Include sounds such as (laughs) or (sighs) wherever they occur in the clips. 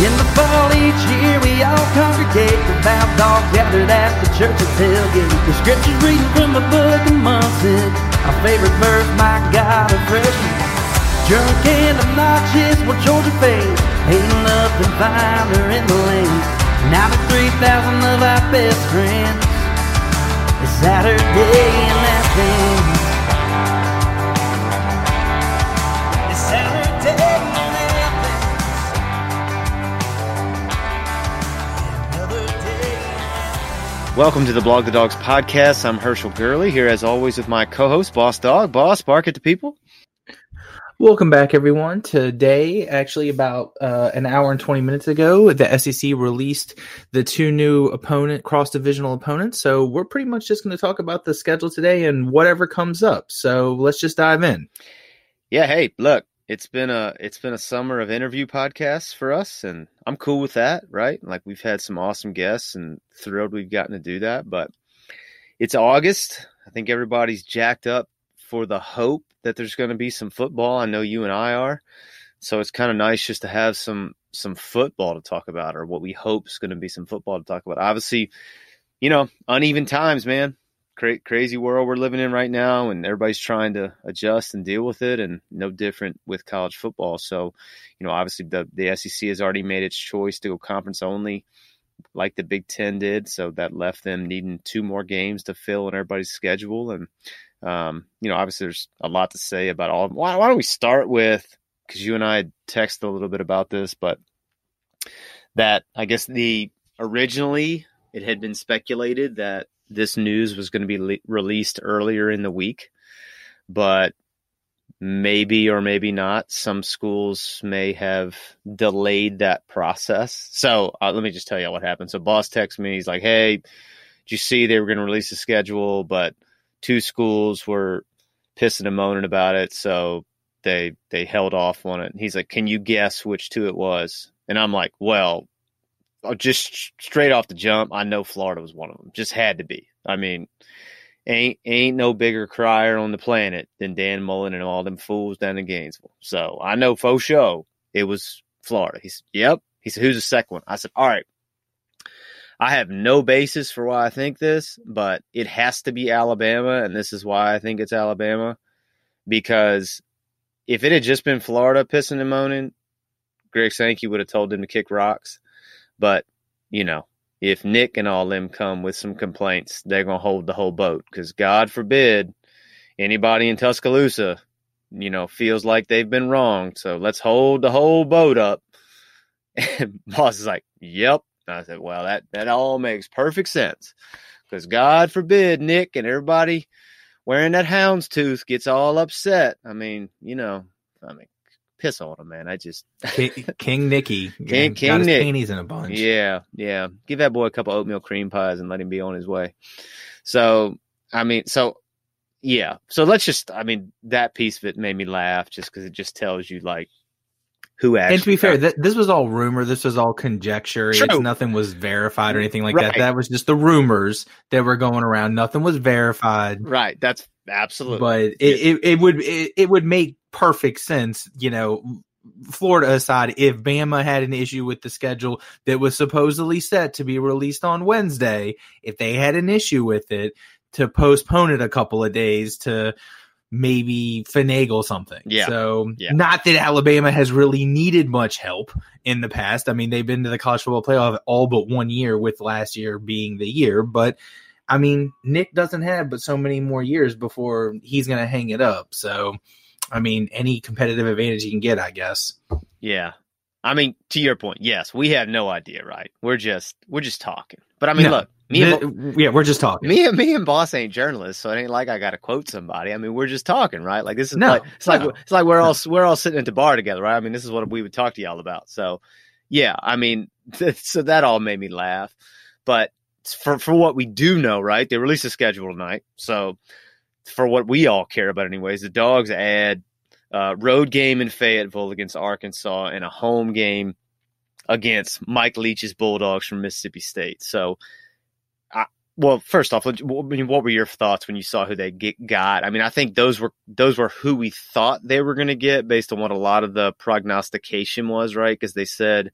In the fall each year we all congregate. Devout all gathered at the church of tailgate The scriptures reading from the book of Munson Our favorite verse, my God, a freshman Drunk and obnoxious, well Georgia fade Ain't nothing finer in the lane Now the 3,000 of our best friends. It's Saturday in Athens It's Welcome to the Blawg the Dawgs podcast. I'm Herschel Gurley here as always with my co-host Boss Dog. Boss, bark at the people. Welcome back, everyone. Today, actually, about uh, an hour and 20 minutes ago, the SEC released the two new opponent, cross divisional opponents. So, we're pretty much just going to talk about the schedule today and whatever comes up. So, let's just dive in. Yeah, hey, look, it's been a it's been a summer of interview podcasts for us, and I'm cool with that, right? Like we've had some awesome guests, and thrilled we've gotten to do that. But it's August. I think everybody's jacked up for the hope that there's going to be some football. I know you and I are. So it's kind of nice just to have some some football to talk about, or what we hope is going to be some football to talk about. Obviously, you know, uneven times, man. Cra- crazy world we're living in right now, and everybody's trying to adjust and deal with it, and no different with college football. So, you know, obviously the the SEC has already made its choice to go conference only, like the Big Ten did. So that left them needing two more games to fill in everybody's schedule, and um, you know, obviously there's a lot to say about all. Why, why don't we start with because you and I texted a little bit about this, but that I guess the originally it had been speculated that this news was going to be le- released earlier in the week, but maybe or maybe not some schools may have delayed that process. So uh, let me just tell you what happened. So boss texts me, he's like, "Hey, did you see they were going to release the schedule, but two schools were pissing and moaning about it, so they they held off on it." He's like, "Can you guess which two it was?" And I'm like, "Well, Oh, just straight off the jump, I know Florida was one of them. Just had to be. I mean, ain't ain't no bigger crier on the planet than Dan Mullen and all them fools down in Gainesville. So I know for sure it was Florida. He said, "Yep." He said, "Who's the second one?" I said, "All right." I have no basis for why I think this, but it has to be Alabama, and this is why I think it's Alabama. Because if it had just been Florida pissing and moaning, Greg Sankey would have told them to kick rocks. But, you know, if Nick and all them come with some complaints, they're going to hold the whole boat because God forbid anybody in Tuscaloosa, you know, feels like they've been wronged. So let's hold the whole boat up. (laughs) And boss is like, yep. And I said, well, that, that all makes perfect sense because God forbid Nick and everybody wearing that houndstooth gets all upset. I mean, you know, I mean, piss on him, man. I just King, (laughs) King Nicky. King- got King his Nick. panties in a bunch. Yeah, yeah. Give that boy a couple oatmeal cream pies and let him be on his way. So, I mean, so yeah. So let's just, I mean, that piece of it made me laugh just because it just tells you like who actually. And to be fair, th- this was all rumor. This was all conjecture. Nothing was verified or anything like Right. that. That was just the rumors that were going around. Nothing was verified. right. That's absolutely. but it, it, it would it, it would make perfect sense you know florida aside if bama had an issue with the schedule that was supposedly set to be released on wednesday if they had an issue with it to postpone it a couple of days to maybe finagle something. Yeah. So Yeah. not that Alabama has really needed much help in the past. I mean, they've been to the college football playoff all but one year, with last year being the year. But I mean, Nick doesn't have but so many more years before he's going to hang it up. So, I mean, any competitive advantage you can get, I guess. Yeah. I mean, to your point, yes, we have no idea, right? We're just we're just talking. But I mean, No. look, me and, yeah, we're just talking. me and me and boss ain't journalists, so it ain't like I got to quote somebody. I mean, we're just talking, right? Like this is No, like it's like it's like we're all we're all sitting at the bar together, right? I mean, this is what we would talk to y'all about. So, yeah, I mean, (laughs) so that all made me laugh. But for for what we do know, right? They released a schedule tonight, so for what we all care about, anyways, the dogs add uh, road game in Fayetteville against Arkansas and a home game against Mike Leach's Bulldogs from Mississippi State. So, I, well, first off, what I mean, what were your thoughts when you saw who they get, got? I mean, I think those were those were who we thought they were going to get based on what a lot of the prognostication was, right? Because they said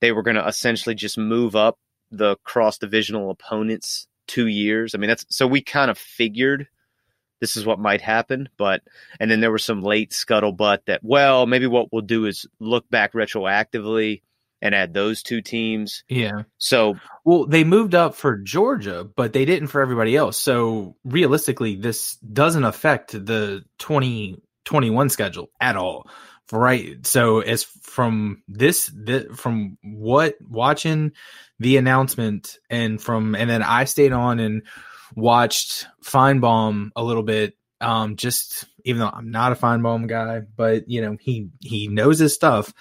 they were going to essentially just move up the cross divisional opponents two years. I mean, that's so we kind of figured this is what might happen, but and then there was some late scuttlebutt that well, maybe what we'll do is look back retroactively and add those two teams. Yeah. So Well, they moved up for Georgia, but they didn't for everybody else. So realistically, this doesn't affect the 2021 schedule at all. Right. So as from this, thi- from what watching the announcement and from, and then I stayed on and watched Finebaum a little bit. Um, just even though I'm not a Finebaum guy, but you know, he, he knows his stuff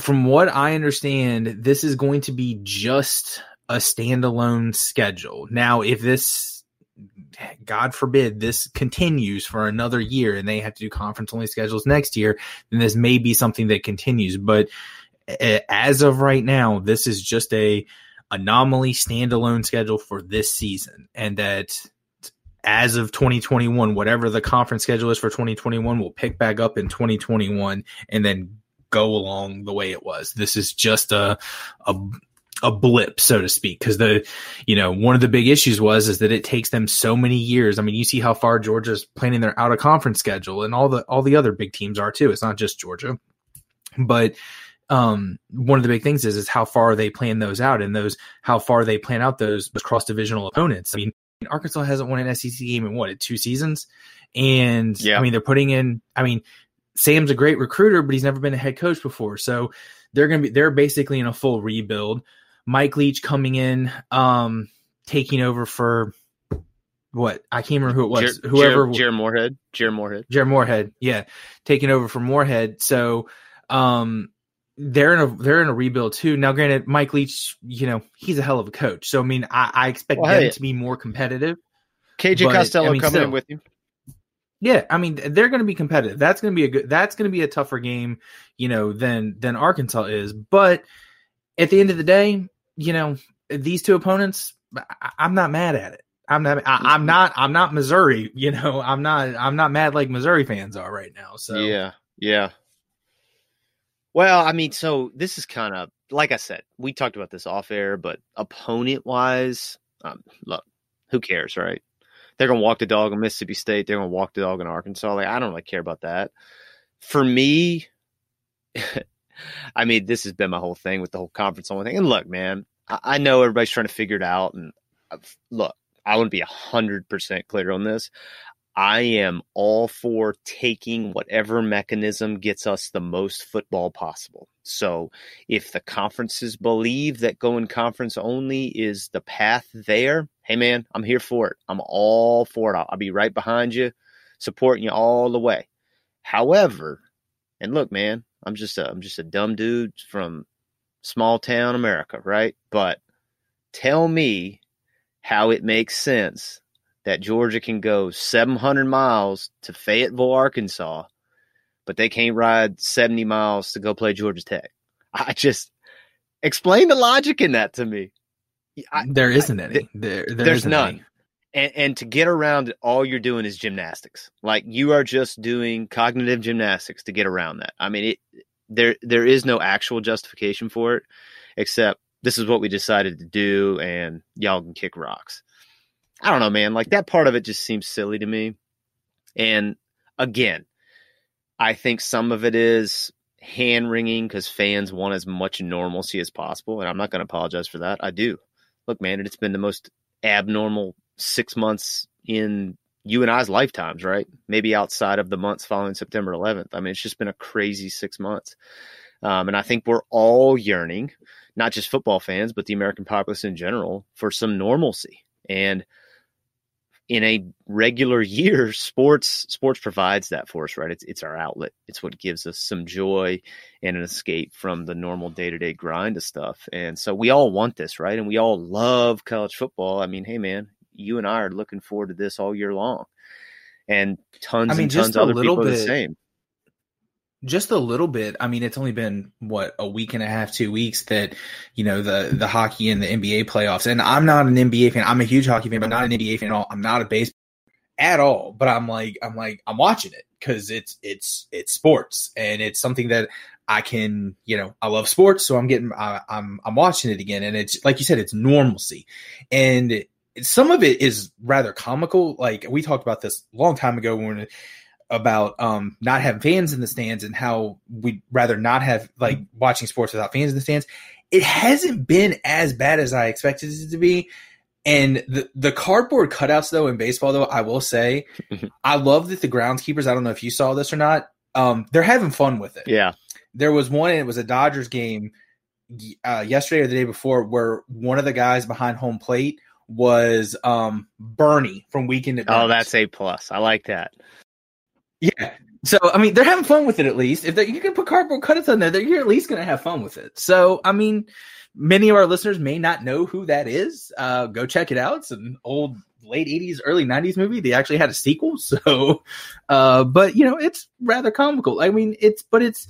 from what I understand, this is going to be just a standalone schedule. Now, if this, God forbid, this continues for another year and they have to do conference only schedules next year, then this may be something that continues. But as of right now, this is just a anomaly standalone schedule for this season, and that as of 2021, whatever the conference schedule is for 2021 will pick back up in 2021 and then go along the way it was. This is just a a, a blip, so to speak, because the you know one of the big issues was is that it takes them so many years. I mean, you see how far Georgia's planning their out of conference schedule, and all the all the other big teams are too. It's not just Georgia, but um, one of the big things is is how far they plan those out, and those how far they plan out those, those cross divisional opponents. I mean, Arkansas hasn't won an SEC game in what two seasons, and Yeah. I mean they're putting in. I mean, Sam's a great recruiter, but he's never been a head coach before, so they're gonna be they're basically in a full rebuild. Mike Leach coming in, um, taking over for what I can't remember who it was. Jer- Whoever Jer- Jer Moorhead, Jer Moorhead. Jared Moorhead, yeah, taking over for Moorhead. So, um, they're in a they're in a rebuild too. Now, granted, Mike Leach, you know, he's a hell of a coach. So, I mean, I, I expect Well, them hey. to be more competitive. KJ But, Costello I mean, coming still. in with you. Yeah, I mean, they're going to be competitive. That's going to be a good. That's going to be a tougher game, you know, than than Arkansas is. But at the end of the day, you know, these two opponents, I, I'm not mad at it. I'm not. I, I'm not. I'm not Missouri. You know, I'm not. I'm not mad like Missouri fans are right now. So Yeah, yeah. Well, I mean, so this is kind of like I said, we talked about this off air, but opponent wise, um, look, who cares, right? They're gonna walk the dog in Mississippi State. They're gonna walk the dog in Arkansas. Like I don't really care about that. For me, (laughs) I mean, this has been my whole thing with the whole conference only thing. And look, man, I, I know everybody's trying to figure it out. And uh, look, I want to be hundred percent clear on this. I am all for taking whatever mechanism gets us the most football possible. So, if the conferences believe that going conference only is the path there, hey man, I'm here for it. I'm all for it. I'll, I'll be right behind you, supporting you all the way. However, and look, man, I'm just a I'm just a dumb dude from small town America, right? But tell me how it makes sense that Georgia can go 700 miles to Fayetteville, Arkansas, but they can't ride 70 miles to go play Georgia Tech. I just explain the logic in that to me. I, there isn't any. There, there there's isn't none. any. and, and to get around it, all you're doing is gymnastics. Like you are just doing cognitive gymnastics to get around that. I mean, it there there is no actual justification for it, except this is what we decided to do, and y'all can kick rocks. I don't know, man. Like that part of it just seems silly to me. And again, I think some of it is hand wringing because fans want as much normalcy as possible. And I'm not going to apologize for that. I do. Look, man, it's been the most abnormal six months in you and I's lifetimes, right? Maybe outside of the months following September 11th. I mean, it's just been a crazy six months. Um, and I think we're all yearning, not just football fans, but the American populace in general, for some normalcy. And in a regular year, sports sports provides that for us, right? It's it's our outlet. It's what gives us some joy and an escape from the normal day to day grind of stuff. And so we all want this, right? And we all love college football. I mean, hey man, you and I are looking forward to this all year long. And tons I mean, and tons of other people bit, the same just a little bit. I mean, it's only been what a week and a half, two weeks that you know the the hockey and the NBA playoffs. And I'm not an NBA fan. I'm a huge hockey fan, but not an NBA fan at all. I'm not a base at all. But I'm like, I'm like, I'm watching it because it's it's it's sports and it's something that I can, you know, I love sports, so I'm getting, I, I'm I'm watching it again, and it's like you said, it's normalcy, and some of it is rather comical. Like we talked about this a long time ago when about um, not having fans in the stands and how we'd rather not have like watching sports without fans in the stands. It hasn't been as bad as I expected it to be. And the the cardboard cutouts though in baseball though, I will say, (laughs) I love that the groundskeepers. I don't know if you saw this or not. Um, they're having fun with it. Yeah, there was one. and It was a Dodgers game uh, yesterday or the day before where one of the guys behind home plate was um Bernie from Weekend at Bernie's. Oh, that's a plus. I like that. Yeah. So I mean, they're having fun with it at least. If you can put cardboard cutouts on there, you're at least going to have fun with it. So I mean, many of our listeners may not know who that is. Uh, go check it out. It's an old late 80s early 90s movie they actually had a sequel (laughs) so uh but you know it's rather comical i mean it's but it's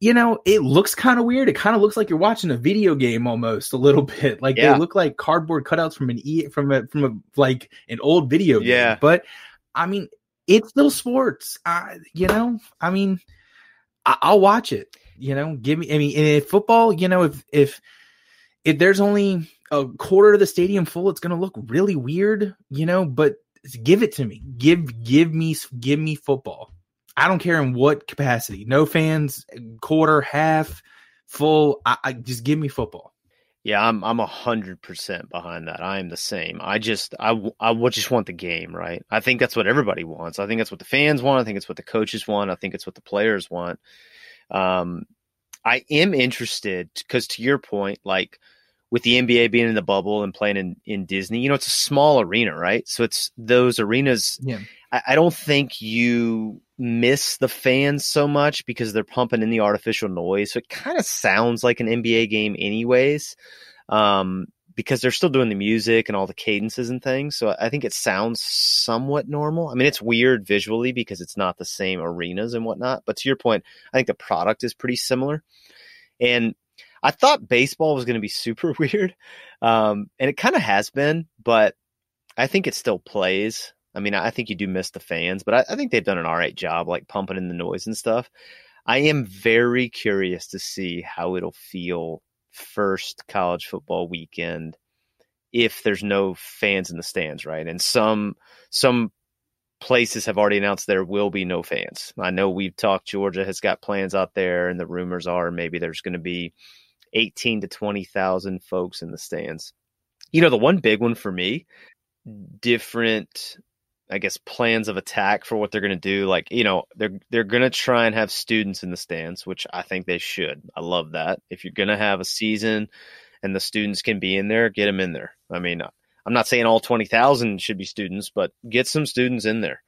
you know it looks kind of weird it kind of looks like you're watching a video game almost a little (laughs) bit like yeah. they look like cardboard cutouts from an e from a from a like an old video game yeah but i mean it's still sports. I, you know, I mean, I, will watch it. You know, give me. I mean, in football, you know, if if if there's only a quarter of the stadium full, it's going to look really weird. You know, but give it to me. Give give me give me football. I don't care in what capacity. No fans, quarter, half, full. I, I just give me football. Yeah, I'm I'm a hundred percent behind that. I am the same. I just I I just want the game, right? I think that's what everybody wants. I think that's what the fans want. I think it's what the coaches want. I think it's what the players want. Um, I am interested because to your point, like with the NBA being in the bubble and playing in, in Disney, you know, it's a small arena, right? So it's those arenas. Yeah. I, I don't think you miss the fans so much because they're pumping in the artificial noise. So it kind of sounds like an NBA game, anyways, um, because they're still doing the music and all the cadences and things. So I think it sounds somewhat normal. I mean, it's weird visually because it's not the same arenas and whatnot. But to your point, I think the product is pretty similar. And I thought baseball was going to be (laughs) super weird, um, and it kind of has been, but I think it still plays. I mean, I think you do miss the fans, but I, I, think they've done an all right job, like pumping in the noise and stuff. I am very curious to see how it'll feel first college football weekend if there's no fans in the stands, right? And some some places have already announced there will be no fans. I know we've talked. Georgia has got plans out there, and the rumors are maybe there's going to be eighteen to twenty thousand folks in the stands. You know, the one big one for me, different I guess plans of attack for what they're going to do. Like you know, they're they're going to try and have students in the stands, which I think they should. I love that. If you're going to have a season and the students can be in there, get them in there. I mean, I'm not saying all twenty thousand should be students, but get some students in there.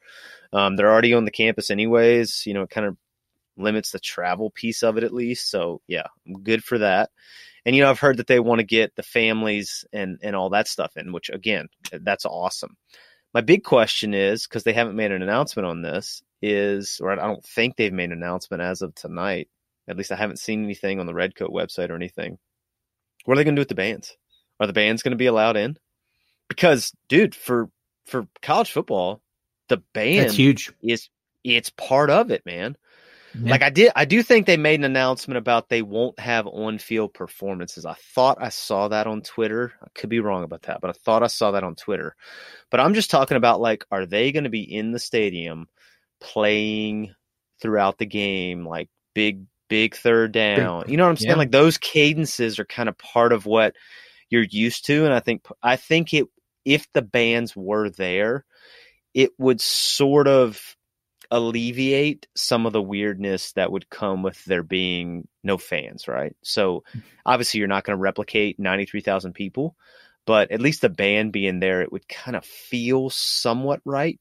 Um, they're already on the campus anyways. You know, it kind of limits the travel piece of it at least. So yeah, I'm good for that. And you know, I've heard that they want to get the families and and all that stuff in, which again, that's awesome. My big question is because they haven't made an announcement on this is, or I don't think they've made an announcement as of tonight. At least I haven't seen anything on the Redcoat website or anything. What are they going to do with the bands? Are the bands going to be allowed in? Because, dude, for for college football, the band That's huge. is it's part of it, man. Yeah. Like I did, I do think they made an announcement about they won't have on-field performances. I thought I saw that on Twitter. I could be wrong about that, but I thought I saw that on Twitter. But I'm just talking about like, are they going to be in the stadium playing throughout the game, like big, big third down? You know what I'm saying? Yeah. Like those cadences are kind of part of what you're used to, and I think I think it if the bands were there, it would sort of alleviate some of the weirdness that would come with there being no fans, right? So obviously you're not going to replicate 93,000 people, but at least the band being there, it would kind of feel somewhat right.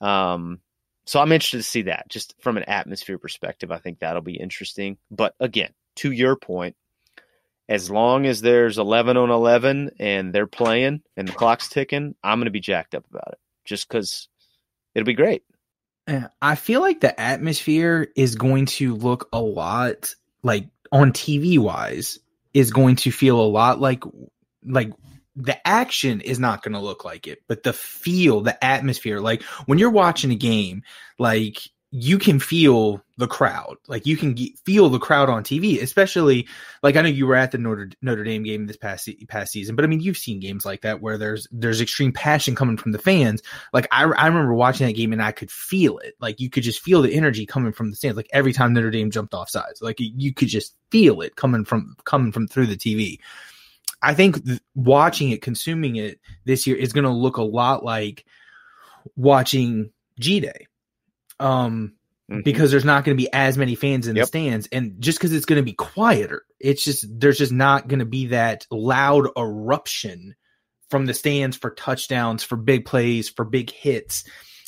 Um, so I'm interested to see that just from an atmosphere perspective. I think that'll be interesting. But again, to your point, as long as there's 11 on 11 and they're playing and the clock's ticking, I'm going to be jacked up about it just because it'll be great. I feel like the atmosphere is going to look a lot like on TV wise is going to feel a lot like like the action is not going to look like it, but the feel, the atmosphere, like when you're watching a game, like you can feel the crowd, like you can ge- feel the crowd on TV, especially like I know you were at the Notre Notre Dame game this past past season, but I mean you've seen games like that where there's there's extreme passion coming from the fans. Like I I remember watching that game and I could feel it, like you could just feel the energy coming from the stands. Like every time Notre Dame jumped off sides, like you could just feel it coming from coming from through the TV. I think th- watching it, consuming it this year is going to look a lot like watching G Day, um, Mhm. because there's not going to be as many fans in the stands, and just because it's going to be quieter, it's just there's just not going to be that loud eruption from the stands for touchdowns, for big plays, for big hits,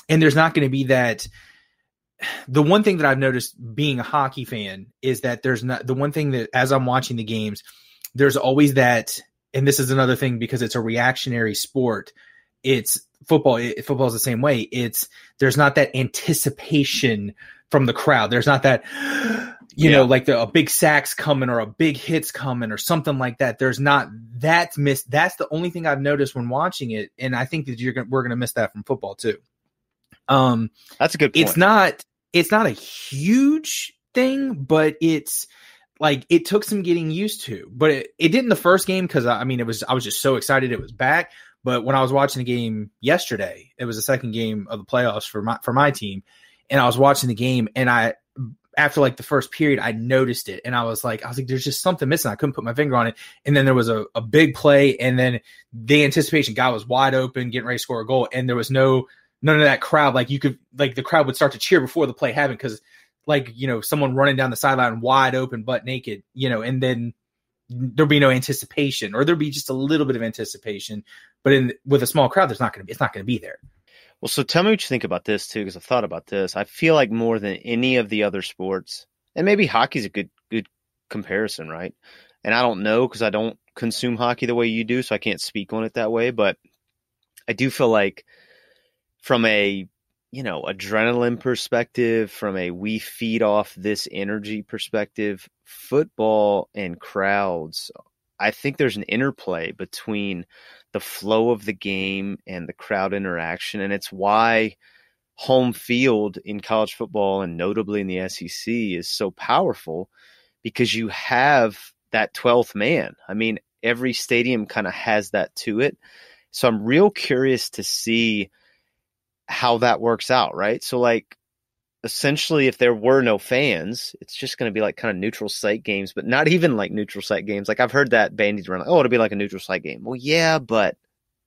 and there's not going to be that. The one thing that I've noticed being a hockey fan is that there's not the one thing that as I'm watching the games, there's always that, and this is another thing because it's a reactionary sport. It's football. It, football is the same way. It's there's not that anticipation from the crowd. There's not that, you know, like the, a big sack's coming or a big hit's coming or something like that. There's not that's miss. That's the only thing I've noticed when watching it, and I think that you're gonna, we're gonna miss that from football too. Um, That's a good point. it's not it's not a huge thing but it's like it took some getting used to but it, it didn't the first game because i mean it was i was just so excited it was back but when i was watching the game yesterday it was the second game of the playoffs for my for my team and i was watching the game and i after like the first period i noticed it and i was like i was like there's just something missing. I couldn't put my finger on it. And then there was a, a big play and then the anticipation guy was wide open getting ready to score a goal and there was no none of that crowd like you could like the crowd would start to cheer before the play happened because like you know someone running down the sideline wide open butt naked you know and then there'll be no anticipation or there'll be just a little bit of anticipation but in with a small crowd there's not going to be it's not going to be there Well, so tell me what you think about this too, because I've thought about this. I feel like more than any of the other sports, and maybe hockey's a good good comparison, right? And I don't know because I don't consume hockey the way you do, so I can't speak on it that way. But I do feel like from a you know adrenaline perspective, from a we feed off this energy perspective, football and crowds. I think there's an interplay between the flow of the game and the crowd interaction. And it's why home field in college football and notably in the SEC is so powerful because you have that 12th man. I mean, every stadium kind of has that to it. So I'm real curious to see how that works out, right? So, like, essentially, if there were no fans, it's just going to be like kind of neutral site games, but not even like neutral site games. Like, I've heard that bandied around, like, oh, it'll be like a neutral site game. Well, yeah, but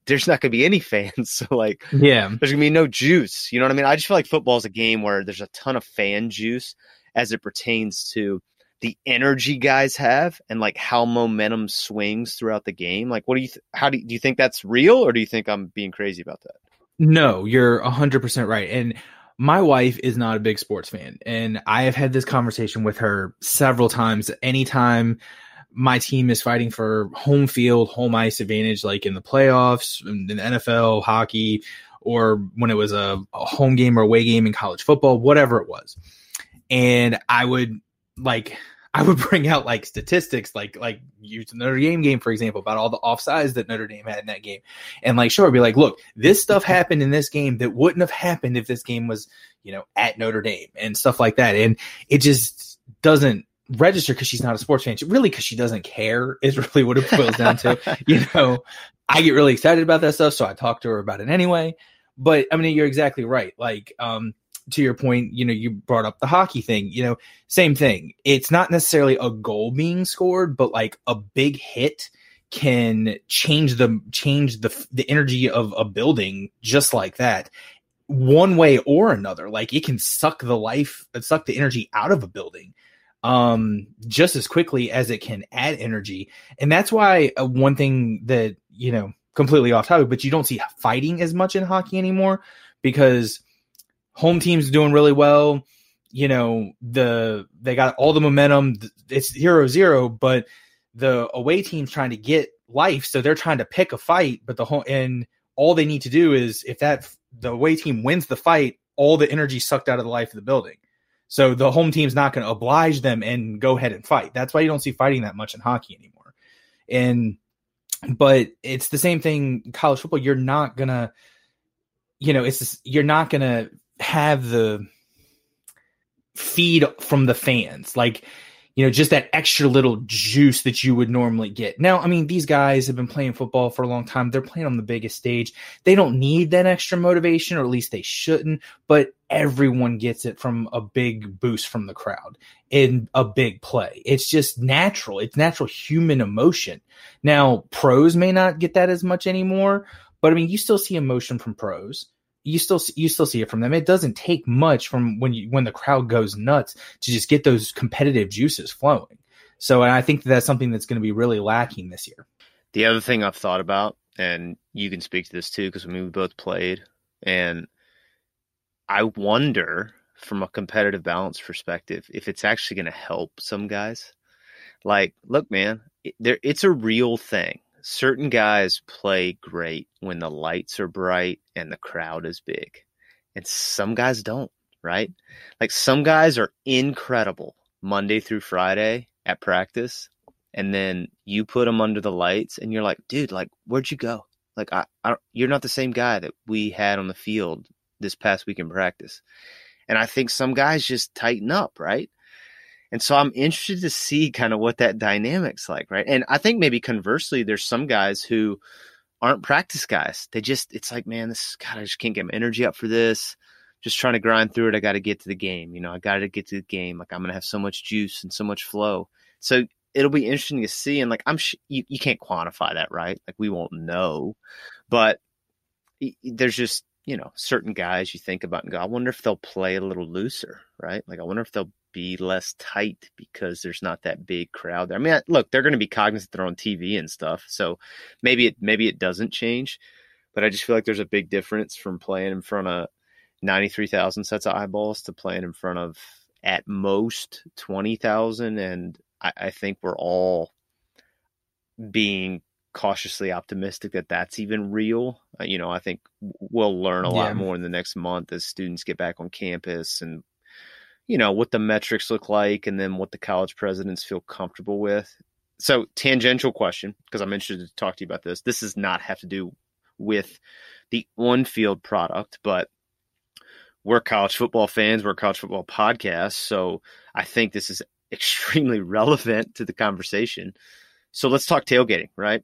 there's not going to be any (laughs) fans. So, like, yeah there's going to be no juice. You know what I mean? I just feel like football is a game where there's a ton of fan juice as it pertains to the energy guys have and like how momentum swings throughout the game. Like, what do you, th- how do you, do you think that's real or do you think I'm being crazy about that? No, you're 100% right. And my wife is not a big sports fan. And I have had this conversation with her several times. Anytime my team is fighting for home field, home ice advantage, like in the playoffs, in the NFL, hockey, or when it was a, a home game or away game in college football, whatever it was. And I would like, I would (laughs) bring out like statistics, like like use Notre Dame game for example, about all the offsides that Notre Dame had in that game, and like sure, be like, look, this stuff happened in this game that wouldn't have happened if this game was, you know, at Notre Dame and stuff like that. And it just doesn't register because she's not a sports fan. Really, because she doesn't care is (laughs) really what it boils down to. You know, I get really excited about that stuff, so I talk to her about it anyway. But I mean, you're exactly right. Like, um, to your point, you know, you brought up the hockey thing. You know, same thing. It's not necessarily a goal being scored, but like a big hit can change the change the the energy of a building just like that one way or another like it can suck the life suck the energy out of a building um just as quickly as it can add energy and that's why uh, one thing that you know completely off topic but you don't see fighting as much in hockey anymore because home teams doing really well you know the they got all the momentum it's zero zero but the away team's trying to get life, so they're trying to pick a fight, but the whole and all they need to do is if that the away team wins the fight, all the energy sucked out of the life of the building. So the home team's not going to oblige them and go ahead and fight. That's why you don't see fighting that much in hockey anymore. And but it's the same thing college football. You're not gonna, you know, it's just, you're not gonna have the feed from the fans like you know, just that extra little juice that you would normally get. Now, I mean, these guys have been playing football for a long time. They're playing on the biggest stage. They don't need that extra motivation, or at least they shouldn't, but everyone gets it from a big boost from the crowd in a big play. It's just natural. It's natural human emotion. Now, pros may not get that as much anymore, but I mean, you still see emotion from pros you still you still see it from them. It doesn't take much from when you when the crowd goes nuts to just get those competitive juices flowing. So and I think that's something that's going to be really lacking this year. The other thing I've thought about, and you can speak to this too, because I mean we both played, and I wonder from a competitive balance perspective if it's actually going to help some guys. Like, look, man, it, there it's a real thing certain guys play great when the lights are bright and the crowd is big. And some guys don't, right? Like some guys are incredible Monday through Friday at practice. And then you put them under the lights and you're like, dude, like, where'd you go? Like, I, I you're not the same guy that we had on the field this past week in practice. And I think some guys just tighten up, right? And so I'm interested to see kind of what that dynamic's like, right? And I think maybe conversely, there's some guys who aren't practice guys. They just, it's like, man, this, God, I just can't get my energy up for this. Just trying to grind through it. I got to get to the game. You know, I got to get to the game. Like I'm going to have so much juice and so much flow. So it'll be interesting to see. And like, I'm, sh- you, you can't quantify that, right? Like we won't know, but there's just, you know, certain guys you think about and go, I wonder if they'll play a little looser, right? Like, I wonder if they'll be less tight because there's not that big crowd there. I mean, look, they're going to be cognizant they're on TV and stuff, so maybe it maybe it doesn't change, but I just feel like there's a big difference from playing in front of ninety three thousand sets of eyeballs to playing in front of at most twenty thousand, and I, I think we're all being cautiously optimistic that that's even real. Uh, you know, I think we'll learn a yeah. lot more in the next month as students get back on campus and you know what the metrics look like and then what the college presidents feel comfortable with. So tangential question because i'm interested to talk to you about this. This does not have to do with the on-field product but we're college football fans we're a college football podcast so i think this is (laughs) extremely relevant to the conversation. So let's talk tailgating right?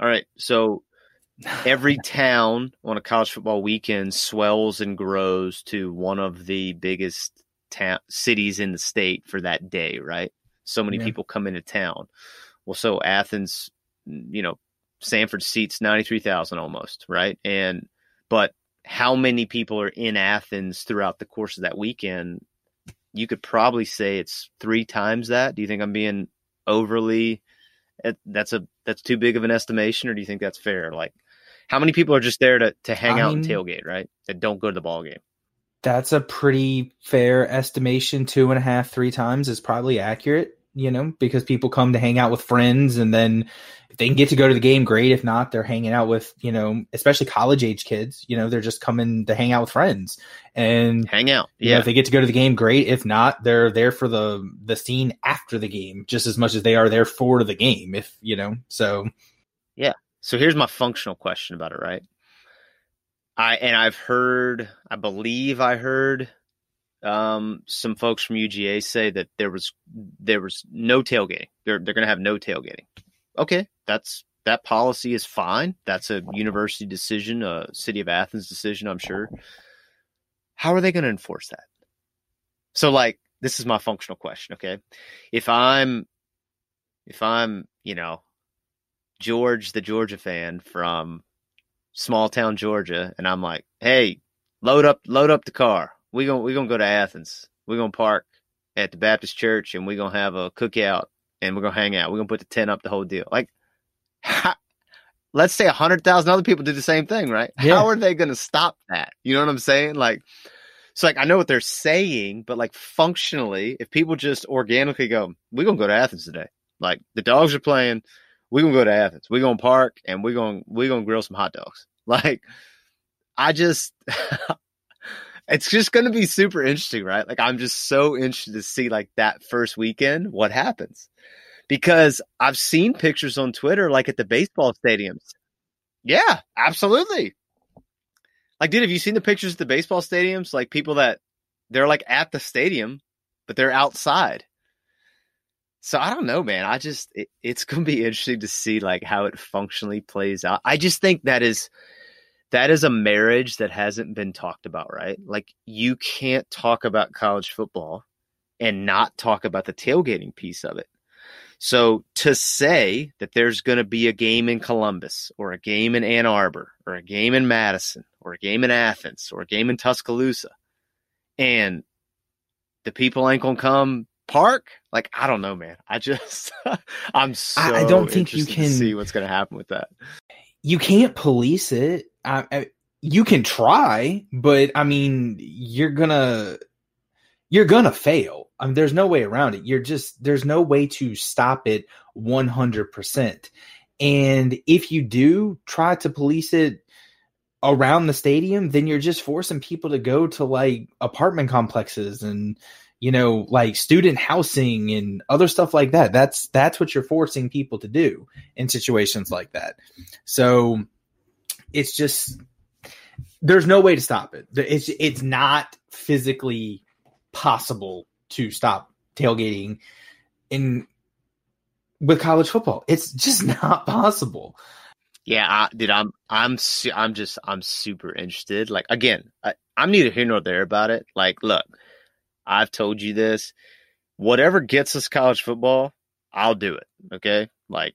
All right so every (laughs) town on a college football weekend swells and grows to one of the biggest ta- cities in the state for that day, right? So many yeah. people come into town. Well, so Athens, you know, Sanford seats 93,000 almost, right? And, but how many people are in Athens throughout the course of that weekend? You could probably say it's three times that. Do you think I'm being overly, eh, that's a, that's too big of an estimation, or do you think that's fair? Like, how many people are just there to, to hang I out mean, and tailgate, right? That don't go to the ball game? That's a pretty fair estimation. Two and a half, three times is probably accurate, you know, because people come to hang out with friends and then if they can get to go to the game, great. If not, they're hanging out with, you know, especially college age kids, you know, they're just coming to hang out with friends and hang out. Yeah. You know, if they get to go to the game, great. If not, they're there for the, the scene after the game just as much as they are there for the game. If, you know, so. Yeah. So here's my functional question about it, right? I and I've heard, I believe I heard um, some folks from UGA say that there was there was no tailgating. They're they're going to have no tailgating. Okay, that's that policy is fine. That's a university decision, a city of Athens decision, I'm sure. How are they going to enforce that? So like this is my functional question, okay? If I'm if I'm, you know, George the Georgia fan from small town Georgia and I'm like, "Hey, load up load up the car. We gonna we going to go to Athens. We're going to park at the Baptist church and we're going to have a cookout and we're going to hang out. We're going to put the tent up the whole deal." Like how, let's say a hundred thousand other people do the same thing, right? Yeah. How are they going to stop that? You know what I'm saying? Like, so like I know what they're saying, but like functionally, if people just organically go, we're gonna go to Athens today. Like the dogs are playing, we're gonna go to Athens. We're gonna park and we're gonna we're gonna grill some hot dogs. (laughs) Like, I just. (laughs) It's just to be super interesting, right? Like I'm just so interested to see like that first weekend what happens because I've seen pictures on Twitter, like at the baseball stadiums. Yeah, absolutely. Like, dude, have you seen the pictures at the baseball stadiums? Like people that they're like at the stadium, but they're outside. So I don't know, man. I just it, it's going to be interesting to see like how it functionally plays out. I just think that is that is a marriage that hasn't been talked about, right? Like you can't talk about college football and not talk about the tailgating piece of it. So to say that there's going to be a game in Columbus or a game in Ann Arbor or a game in Madison or a game in Athens or a game in Tuscaloosa and the people ain't going to come park, like I don't know, man. I just (laughs) I'm so I- I don't think you can- see what's going to happen with that. you can't police it. I, I, you can try, but I mean, you're gonna you're gonna fail. I mean, there's no way around it. You're just there's no way to stop it 100. percent And if you do try to police it around the stadium, then you're just forcing people to go to like apartment complexes and you know like student housing and other stuff like that. That's that's what you're forcing people to do in situations like that. So it's just there's no way to stop it. It's it's not physically possible to stop tailgating in with college football. It's just (laughs) not possible. Yeah, I, dude, I'm I'm su- I'm just I'm super interested. Like again, I, I'm neither here nor there about it. Like, look, I've told you this. Whatever gets us college football, I'll do it. Okay, like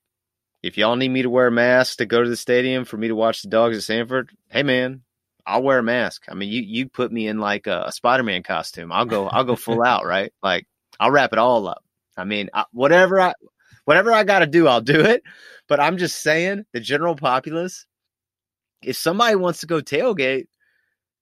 if y'all need me to wear a mask to go to the stadium for me to watch the dogs at Sanford, hey man, I'll wear a mask. I mean, you you put me in like a, a Spider Man costume, I'll go I'll go full out, (laughs) right? Like I'll wrap it all up. I mean, I, whatever I whatever I got to do, I'll do it. But I'm just saying, the general populace, if somebody wants to go tailgate,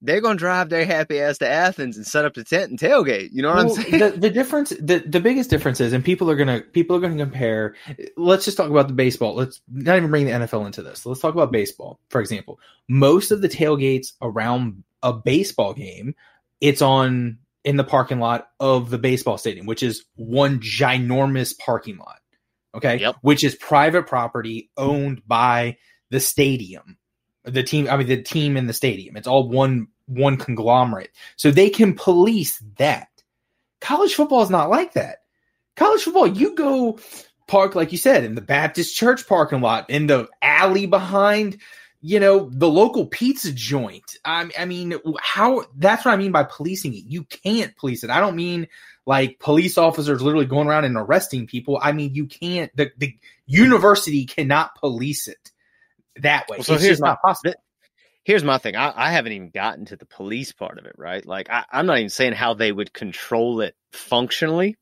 they're gonna drive their happy ass to Athens and set up the tent and tailgate. You know what Well, I'm saying? the, the difference, the, the biggest difference is, and people are gonna people are gonna compare. Let's just talk about the baseball. Let's not even bring the NFL into this. Let's talk about baseball, for example. Most of the tailgates around a baseball game, it's on in the parking lot of the baseball stadium, which is one ginormous parking lot. Okay, Yep. which is private property owned by the stadium, the team. I mean, the team in the stadium. It's all one one conglomerate, so they can police that. College football is not like that. College football, you go park like you said in the Baptist church parking lot, in the alley behind, you know, the local pizza joint. I, I mean, how? That's what I mean by policing it. You can't police it. I don't mean like police officers literally going around and arresting people. I mean, you can't. The the university cannot police it that way. Well, so it's here's my- not possible. Here's my thing. I, I haven't even gotten to the police part of it, right? Like I, I'm not even saying how they would control it functionally.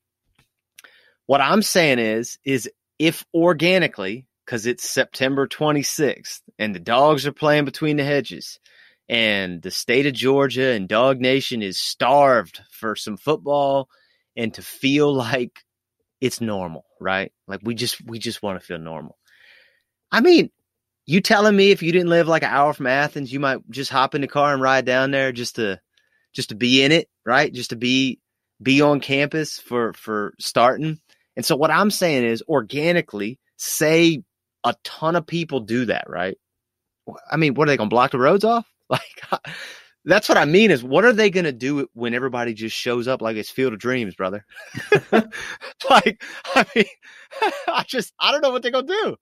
What I'm saying is, is if organically, because it's September 26th and the dogs are playing between the hedges, and the state of Georgia and Dog Nation is starved for some football and to feel like it's normal, right? Like we just we just want to feel normal. I mean, you telling me if you didn't live like an hour from Athens, you might just hop in the car and ride down there just to just to be in it, right? Just to be be on campus for for starting. And so what I'm saying is organically, say a ton of people do that, right? I mean, what are they going to block the roads off? (laughs) Like (laughs) that's what I mean is what are they going to do when everybody just shows up like it's Field of Dreams, brother? (laughs) like, I mean, I just, I don't know what they're going to do.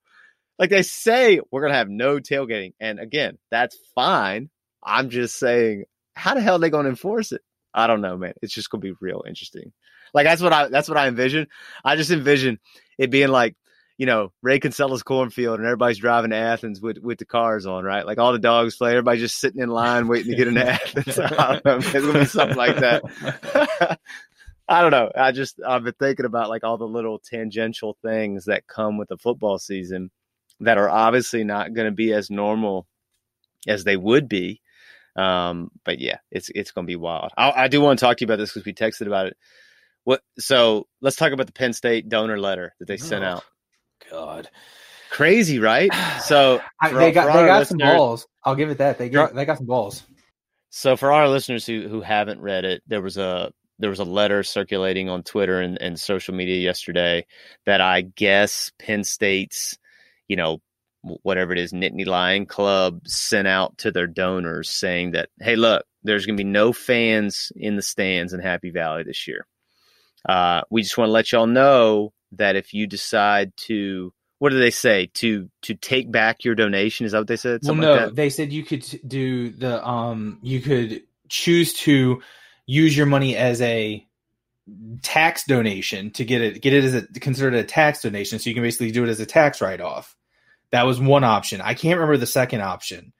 Like they say, we're going to have no tailgating. And again, that's fine. I'm just saying, how the hell are they going to enforce it? I don't know, man. It's just going to be real interesting. Like that's what I, that's what I envision. I just envision it being like, you know, Ray Kinsella's cornfield and everybody's driving to Athens with, with the cars on, right? Like all the dogs play, everybody just sitting in line waiting to get into Athens. (laughs) I don't know, it's gonna be something like that. (laughs) I don't know. I just I've been thinking about like all the little tangential things that come with the football season that are obviously not going to be as normal as they would be. Um, but yeah, it's it's going to be wild. I, I do want to talk to you about this because we texted about it. What? So let's talk about the Penn State donor letter that they sent Oh. out. God, Crazy, right? (sighs) So I, they got they got some balls. I'll give it that. They got they got some balls. So for our listeners who who haven't read it, there was a there was a letter circulating on Twitter and, and social media yesterday that I guess Penn State's, you know, whatever it is, Nittany Lion Club sent out to their donors saying that, hey, look, there's going to be no fans in the stands in Happy Valley this year. Uh, we just want to let y'all know that if you decide to, what do they say to to take back your donation? Is that what they said? Well, no, like they said you could do the um you could choose to use your money as a tax donation to get it get it as a considered a tax donation so you can basically do it as a tax write off. That was one option. I can't remember the second option.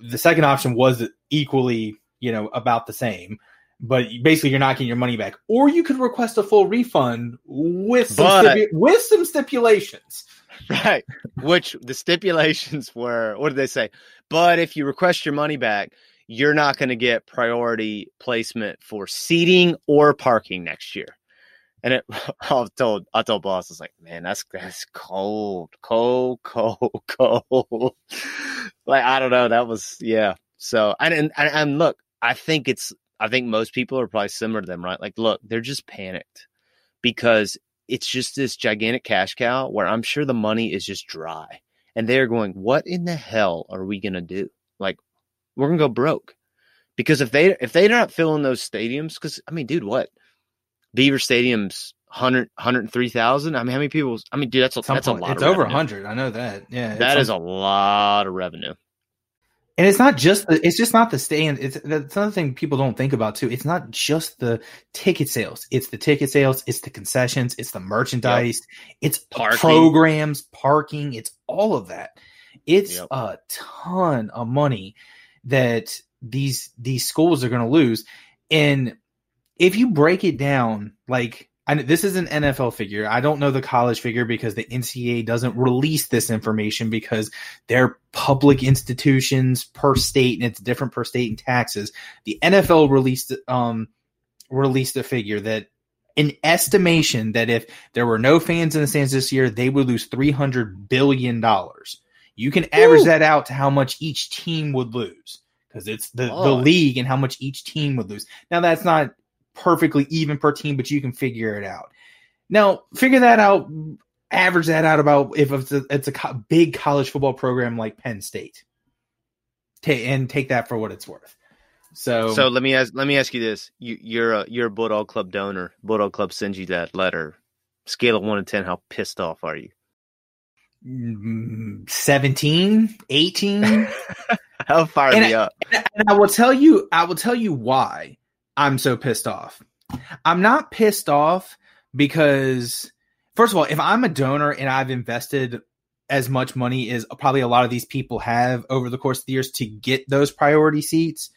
The second option was equally, you know, about the same, but basically you're not getting your money back. Or you could request a full refund with some But- stipu- with some stipulations. (laughs) Right. Which the stipulations were, what did they say? But if you request your money back, you're not going to get priority placement for seating or parking next year. And it, (laughs) I told, I told boss, I was like, man, that's, that's cold, cold, (laughs) cold, cold. like, I don't know. That was, yeah. So, and, and, and, look, I think it's, I think most people are probably similar to them, right? Like, look, they're just panicked because it's just this gigantic cash cow where I'm sure the money is just dry. And they're going, what in the hell are we going to do? Like, we're going to go broke. Because if they if they're not filling those stadiums, because I mean, dude, what Beaver Stadium's 100, 103,000? I mean, how many people? I mean, dude, that's a, Some that's a lot. It's of over revenue. hundred. I know that. Yeah, That is some- a lot of revenue. and it's not just the, it's just not the stand. It's that's another thing people don't think about too. It's not just the ticket sales. It's the ticket sales. It's the concessions. It's the merchandise. It's Parking. programs, parking. It's all of that. It's Yep. a ton of money that these these schools are going to lose. And if you break it down, like I, this is an NFL figure. I don't know the college figure because the NCAA doesn't release this information because they're public institutions per state and it's different per state in taxes. The NFL released um released a figure that an estimation that if there were no fans in the stands this year, they would lose three hundred billion dollars. You can average that out to how much each team would lose because it's the, the Oh. league and how much each team would lose. Now that's not perfectly even per team, but you can figure it out. Now figure that out, average that out about if it's a, it's a co- big college football program like Penn State, Ta and take that for what it's worth. So, So let me ask let me ask you this: you, you're a you're a Bulldog Club donor. Bulldog Club sends you that letter. Scale of one to ten, how pissed off are you? Mm, 17, 18. (laughs) How far And me up? and I will tell you, I will tell you why I'm so pissed off. I'm not pissed off because, first of all, if I'm a donor and I've invested as much money as probably a lot of these people have over the course of the years to get those priority seats,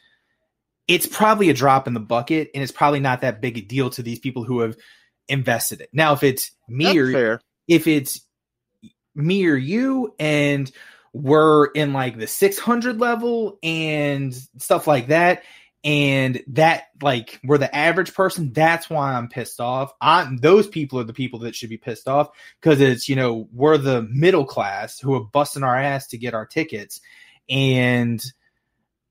it's probably a drop in the bucket and it's probably not that big a deal to these people who have invested it. Now, if it's me That's or fair. if it's me or you and we're in like the 600 level and stuff like that. And that like we're the average person. That's why i'm pissed off. I'm those people are the people that should be pissed off because it's you know we're the middle class who are busting our ass to get our tickets. And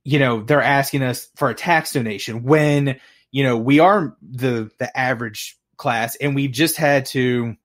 you know they're asking us for a tax donation when you know we are the the average class and we've just had to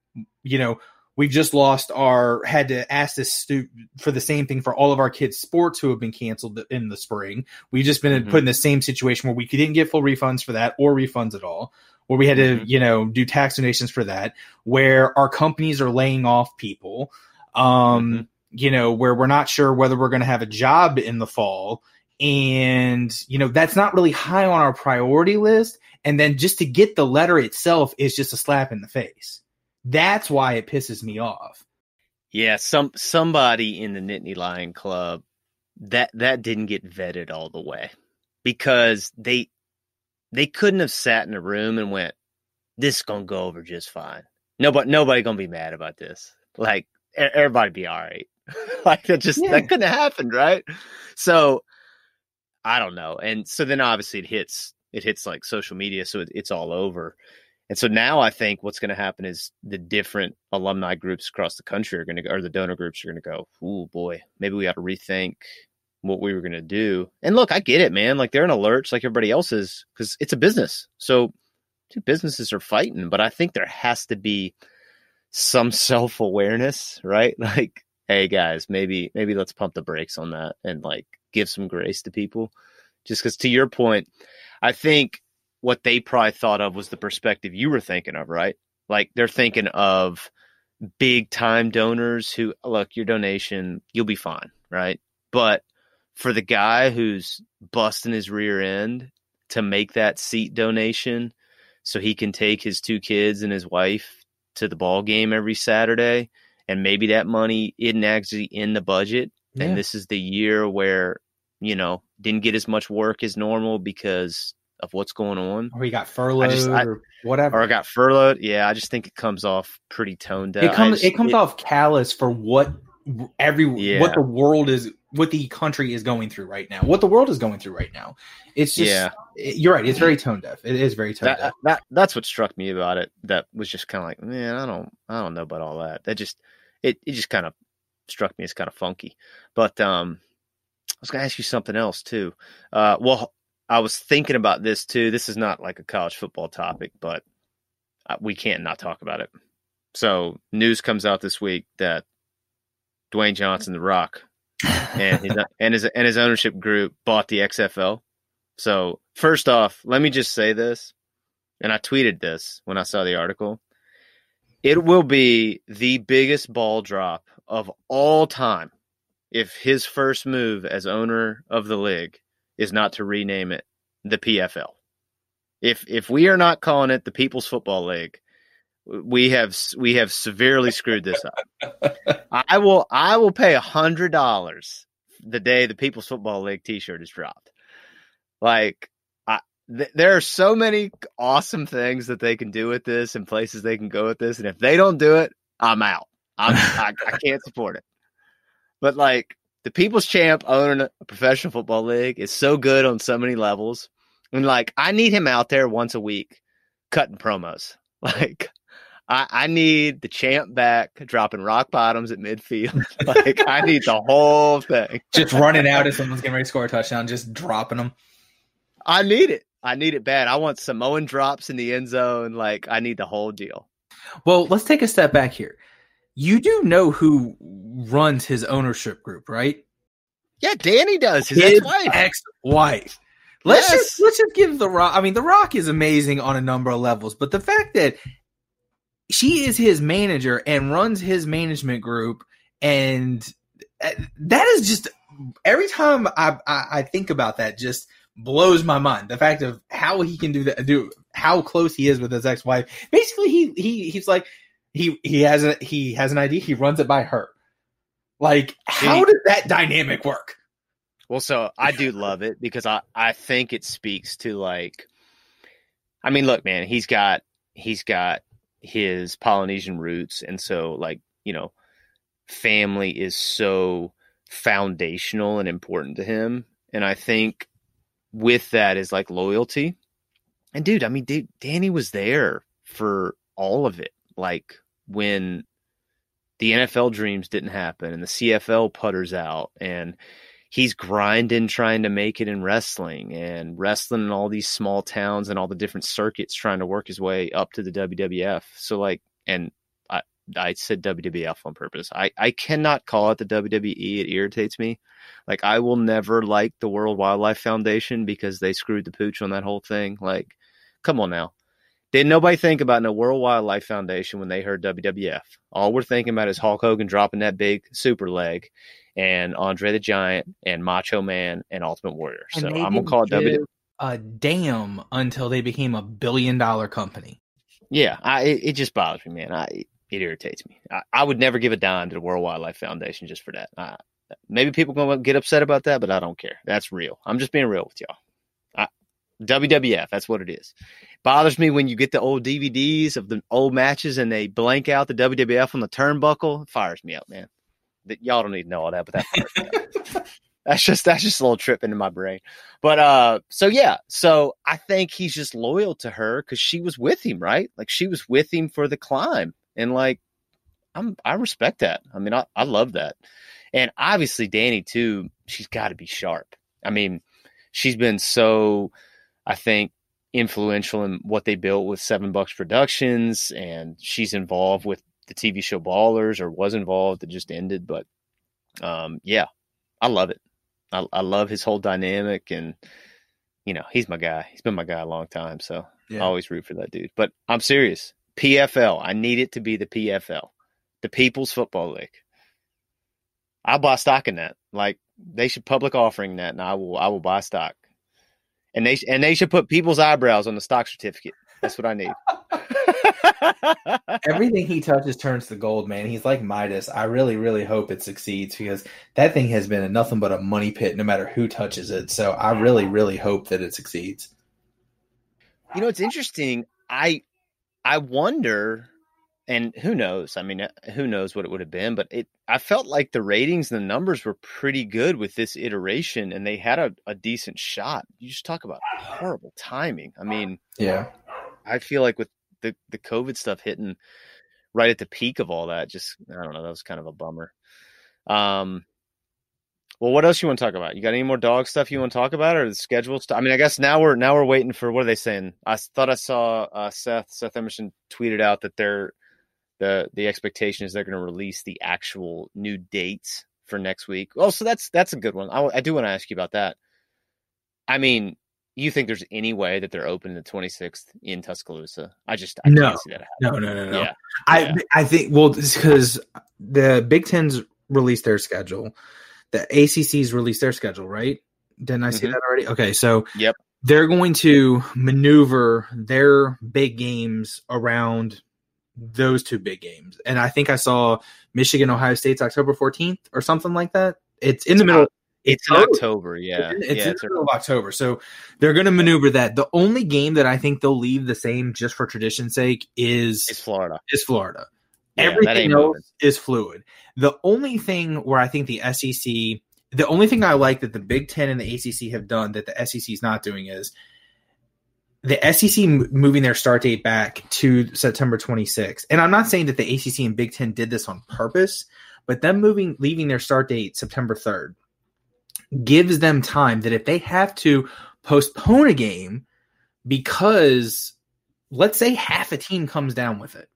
you know We've just lost our had to ask this stu- for the same thing for all of our kids' sports who have been canceled in the spring. We've just been Mhm. put in the same situation where we didn't get full refunds for that or refunds at all, where we had to, Mhm. you know, do tax donations for that, where our companies are laying off people, um, Mhm. you know, where we're not sure whether we're going to have a job in the fall. And, you know, that's not really high on our priority list. And then just to get the letter itself is just a slap in the face. That's why it pisses me off. Yeah, some somebody in the Nittany Lion Club that that didn't get vetted all the way because they they couldn't have sat in a room and went, "This is gonna go over just fine." Nobody nobody gonna be mad about this. Like everybody be all right. (laughs) like that just Yeah. that couldn't have happened, right? So I don't know. And so then obviously it hits it hits like social media, so it, it's all over. And so now I think what's going to happen is the different alumni groups across the country are going to or the donor groups are going to go, oh boy, maybe we got to rethink what we were going to do. And look, I get it, man. Like they're in alerts like everybody else is because it's a business. So two businesses are fighting, but I think there has to be some self awareness, right? (laughs) Like, hey guys, maybe, maybe let's pump the brakes on that and like give some grace to people. Just because to your point, I think what they probably thought of was the perspective you were thinking of, right? Like they're thinking of big time donors who look your donation, you'll be fine, right? But for the guy who's busting his rear end to make that seat donation so he can take his two kids and his wife to the ball game every Saturday and maybe that money isn't actually in the budget Yeah. and this is the year where you know didn't get as much work as normal because of what's going on Or he got furloughed I just- I- or whatever. or I got furloughed. Yeah, I just think it comes off pretty tone deaf. it comes just- it comes off callous for what every Yeah. what the world is what the country is going through right now. What the world is going through right now. It's just Yeah. it- you're right. It's very tone deaf. It is very tone That, deaf. that that's what struck me about it. That was just kind of like, man, I don't I don't know about all that. That just it it just kind of struck me as kind of funky. But um, I was gonna ask you something else too. Uh, well, I was thinking about this too. This is not like a college football topic, but we can't not talk about it. So news comes out this week that Dwayne Johnson, The Rock, and his (laughs) and his and his ownership group bought the XFL. So first off, let me just say this, and I tweeted this when I saw the article. It will be the biggest ball drop of all time if his first move as owner of the league is not to rename it the PFL. If if we are not calling it the People's Football League, we have we have severely screwed this up. I will I will pay a hundred dollars the day the People's Football League T-shirt is dropped. Like, I, th- there are so many awesome things that they can do with this and places they can go with this, and if they don't do it, I'm out. I'm I, I can't support it. But like the People's Champ owning a professional football league is so good on so many levels, and like I need him out there once a week cutting promos. (laughs) Like. I, I need the champ back dropping rock bottoms at midfield. (laughs) like I need the whole thing. just running out as someone's getting ready to score a touchdown, just dropping them. I need it. I need it bad. I want Samoan drops in the end zone. Like I need the whole deal. Well, let's take a step back here. You do know who runs his ownership group, right? Yeah, Dany does. His, His ex-wife. ex-wife. Let's Yes. just let's just give the Rock. I mean, the Rock is amazing on a number of levels, but the fact that she is his manager and runs his management group, and uh, that is just every time I, I I think about that, just blows my mind. The fact of how he can do that, do how close he is with his ex-wife. Basically, he he he's like he he has a he has an idea. He runs it by her. Like, how He- does that dynamic work? Well, so I do love it because I I think it speaks to like, I mean, look, man, he's got he's got his Polynesian roots, and so like you know, family is so foundational and important to him, and I think with that is like loyalty. And dude, I mean, dude, Dany was there for all of it, like when the NFL dreams didn't happen and the CFL putters out and he's grinding trying to make it in wrestling and wrestling in all these small towns and all the different circuits trying to work his way up to the WWF. So like and I I said WWF on purpose. I I cannot call it the WWE. It irritates me. Like I will never like the World Wildlife Foundation because they screwed the pooch on that whole thing. Like, come on now. Did nobody think about no World Wildlife Foundation when they heard WWF? All we're thinking about is Hulk Hogan dropping that big super leg and Andre the Giant and Macho Man and Ultimate Warrior. And so I'm gonna call it WWF. A damn until they became a billion dollar company. Yeah, I, it, it just bothers me, man. I, it irritates me. I, I would never give a dime to the World Wildlife Foundation just for that. I, maybe people gonna get upset about that, but I don't care. That's real. I'm just being real with y'all. WWF, that's what it is. Bothers me when you get the old DVDs of the old matches and they blank out the WWF on the turnbuckle. It fires me up, man. That y'all don't need to know all that, but that fires me up. (laughs) That's just that's just a little trip into my brain. But uh so yeah, so I think he's just loyal to her because she was with him, right? Like she was with him for the climb. And like I'm I respect that. I mean, I, I love that. And obviously Dany too, she's gotta be sharp. I mean, she's been so I think influential in what they built with Seven Bucks Productions and she's involved with the TV show Ballers or was involved it just ended. But um yeah, I love it. I, I love his whole dynamic and you know, he's my guy. He's been my guy a long time. So I always root for that dude. But I'm serious. PFL. I need it to be the PFL, the People's Football League. I'll buy stock in that. Like they should public offering that, and I will. I will buy stock. And they and they should put people's eyebrows on the stock certificate. That's what I need. (laughs) Everything he touches turns to gold, man. He's like Midas. I really, really hope it succeeds because that thing has been nothing but a money pit no matter who touches it. So I really, really hope that it succeeds. You know, it's interesting. I I wonder, and who knows? I mean, uh, who knows what it would have been? But it, I felt like the ratings and the numbers were pretty good with this iteration, and they had a, a decent shot. You just talk about horrible timing. I mean, Yeah. I feel like with the the COVID stuff hitting right at the peak of all that, just I don't know, that was kind of a bummer. Um, well, what else you want to talk about? You got any more dog stuff you want to talk about, or the schedule stuff? I mean, I guess now we're now we're waiting for what are they saying? I thought I saw uh, Seth Seth Emerson tweeted out that they're the the expectation is they're going to release the actual new dates for next week. Oh, so that's that's a good one. I, I do want to ask you about that. I mean, you think there's any way that they're open the 26th in Tuscaloosa? I just I No. can't see that happening. No, no, no, no. Yeah. I Yeah. I think well because the Big Ten's released their schedule, the ACC's released their schedule, right? Didn't I see Mhm. that already? Okay, so Yep. they're going to maneuver their big games around those two big games, and I think I saw Michigan Ohio State's October fourteenth or something like that. It's in the middle. It's in early. October, yeah. It's, yeah, in the middle of October, so they're going to maneuver that. The only game that I think they'll leave the same just for tradition's sake is it's Florida. is Florida. Yeah, Everything else moving. is fluid. The only thing where I think the SEC, the only thing I like that the Big Ten and the ACC have done that the SEC is not doing is the SEC m- moving their start date back to September 26th. And I'm not saying that the ACC and Big Ten did this on purpose, but them moving, leaving their start date September 3rd gives them time that if they have to postpone a game because let's say half a team comes down with it.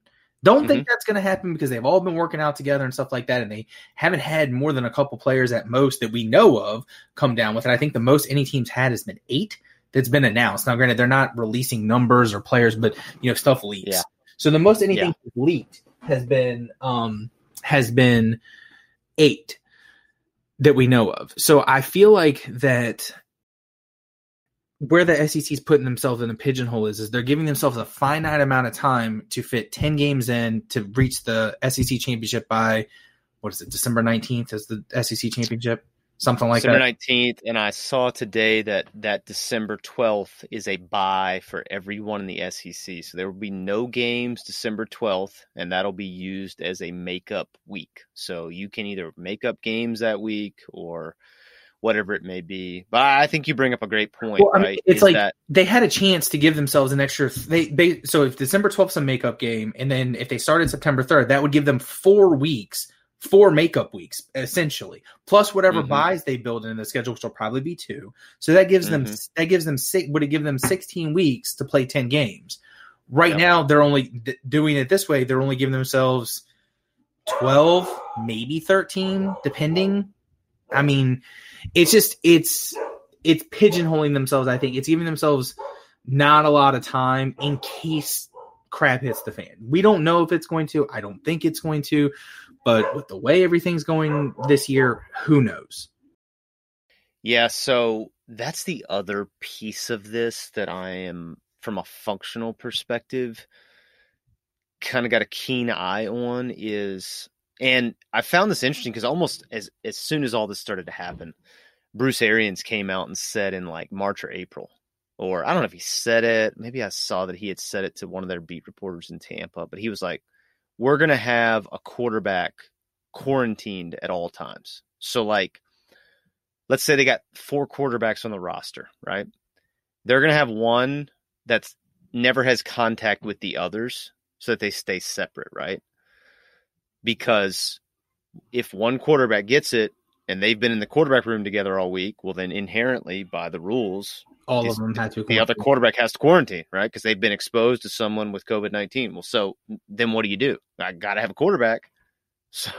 Don't think mm-hmm. that's going to happen because they've all been working out together and stuff like that, and they haven't had more than a couple players at most that we know of come down with it. I think the most any team's had has been eight that's been announced. Now, granted, they're not releasing numbers or players, but you know stuff leaks. Yeah. So the most anything Yeah. leaked has been um has been eight that we know of. So I feel like that where the SEC is putting themselves in a pigeonhole is, is they're giving themselves a finite amount of time to fit 10 games in to reach the SEC championship by, what is it, December 19th is the SEC championship? Something like December that. nineteenth, and I saw today that that December twelfth is a bye for everyone in the SEC. So there will be no games December twelfth, and that'll be used as a makeup week. So you can either make up games that week or whatever it may be. But I think you bring up a great point, Well, I mean, right? it's Is like that they had a chance to give themselves an extra. They they so if December twelfth is a makeup game, and then if they started September third, that would give them four weeks, four makeup weeks essentially, plus whatever Mhm. buys they build in the schedule, which will probably be two. So that gives them Mhm. that gives them six. Would it give them sixteen weeks to play ten games? Right Yep. now, they're only doing it this way. They're only giving themselves 12, maybe 13, depending. I mean, it's just it's it's pigeonholing themselves, I think. It's giving themselves not a lot of time in case crap hits the fan. We don't know if it's going to. I don't think it's going to, but with the way everything's going this year, who knows? Yeah, so that's the other piece of this that I am from a functional perspective kind of got a keen eye on is and I found this interesting because almost as as soon as all this started to happen, Bruce Arians came out and said in like March or April, or I don't know if he said it. Maybe I saw that he had said it to one of their beat reporters in Tampa, but he was like, "We're gonna have a quarterback quarantined at all times." So like, let's say they got four quarterbacks on the roster, right? They're gonna have one that's never has contact with the others so that they stay separate, right? Because if one quarterback gets it and they've been in the quarterback room together all week, well, then inherently by the rules, all of them had to. The other quarterback has to quarantine, right? Because they've been exposed to someone with COVID nineteen. Well, so then what do you do? I got to have a quarterback. (laughs) So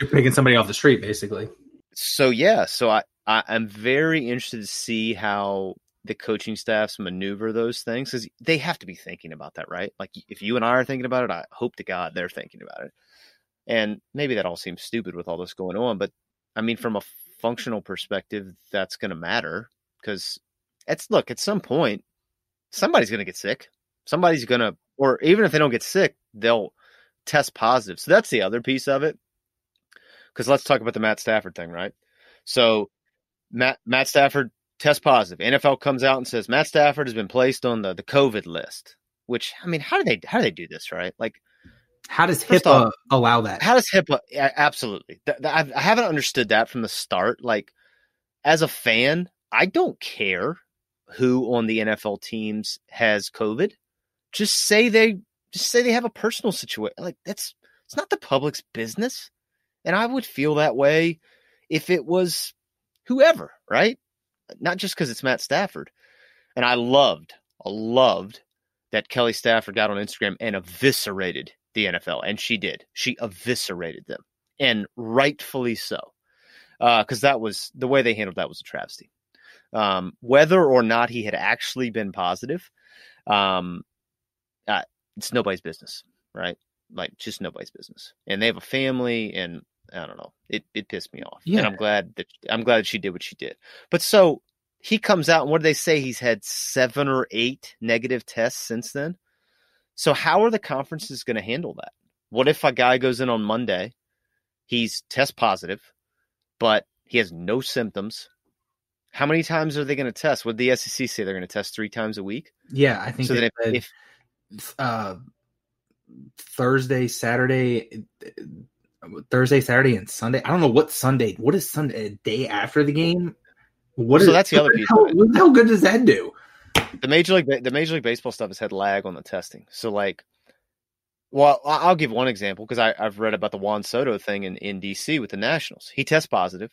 you're picking somebody off the street, basically. So yeah, so I, I I'm very interested to see how the coaching staffs maneuver those things because they have to be thinking about that, right? Like if you and I are thinking about it, I hope to God they're thinking about it. And maybe that all seems stupid with all this going on, but I mean, from a functional perspective, that's going to matter because it's look at some point somebody's going to get sick. Somebody's going to, or even if they don't get sick, they'll test positive. So that's the other piece of it. Because let's talk about the Matt Stafford thing, right? So Matt Matt Stafford test positive. NFL comes out and says Matt Stafford has been placed on the the COVID list. Which I mean, how do they how do they do this, right? Like, how does HIPAA off, allow that? How does HIPAA? Absolutely, I haven't understood that from the start. Like, as a fan, I don't care who on the NFL teams has COVID. Just say they just say they have a personal situation. Like that's it's not the public's business. And I would feel that way if it was whoever, right? Not just because it's Matt Stafford. And I loved, I loved that Kelly Stafford got on Instagram and eviscerated the NFL. And she did. She eviscerated them. And rightfully so. Because uh, that was the way they handled that was a travesty. Um, whether or not he had actually been positive, um, uh, it's nobody's business, right? Like just nobody's business. And they have a family, and I don't know. It it pissed me off. Yeah. And I'm glad that I'm glad that she did what she did. But so he comes out, and what do they say? He's had seven or eight negative tests since then. So how are the conferences going to handle that? What if a guy goes in on Monday, he's test positive, but he has no symptoms, how many times are they going to test? Would the SEC say they're going to test three times a week? Yeah, I think so. That if, if uh, Thursday, Saturday, Thursday, Saturday, and Sunday. I don't know what Sunday. What is Sunday? A day after the game. What so is, that's the other piece. How, how good does that do? The major league, the major league baseball stuff has had lag on the testing. So like, well, I'll give one example because I've read about the Juan Soto thing in in DC with the Nationals. He tests positive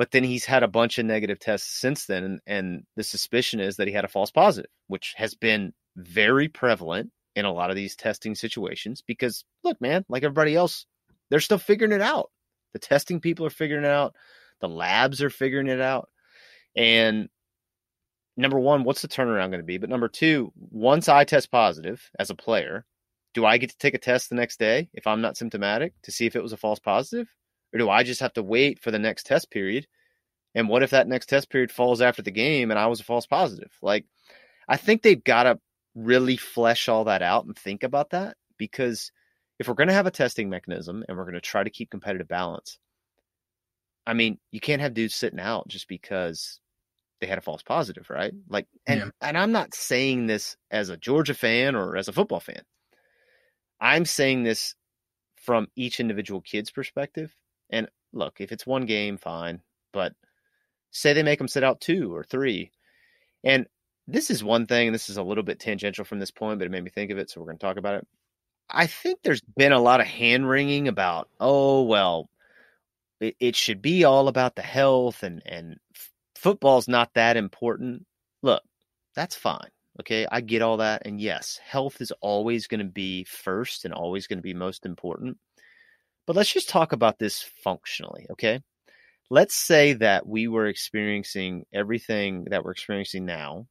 but then he's had a bunch of negative tests since then, and, and the suspicion is that he had a false positive, which has been very prevalent in a lot of these testing situations. Because look, man, like everybody else, they're still figuring it out. The testing people are figuring it out. The labs are figuring it out. And number one, what's the turnaround going to be? But number two, once I test positive as a player, do I get to take a test the next day if I'm not symptomatic to see if it was a false positive? Or do I just have to wait for the next test period? And what if that next test period falls after the game and I was a false positive? Like, I think they've got to really flesh all that out and think about that because if we're going to have a testing mechanism and we're going to try to keep competitive balance, I mean, you can't have dudes sitting out just because they had a false positive, right? Like, and yeah. and I'm not saying this as a Georgia fan or as a football fan. I'm saying this from each individual kid's perspective and look, if it's one game, fine. But say they make them sit out two or three. And this is one thing, this is a little bit tangential from this point, but it made me think of it. So we're going to talk about it. I think there's been a lot of hand wringing about, oh, well, it, it should be all about the health and, and football's not that important. Look, that's fine. Okay. I get all that. And yes, health is always going to be first and always going to be most important. But let's just talk about this functionally, okay? Let's say that we were experiencing everything that we're experiencing now,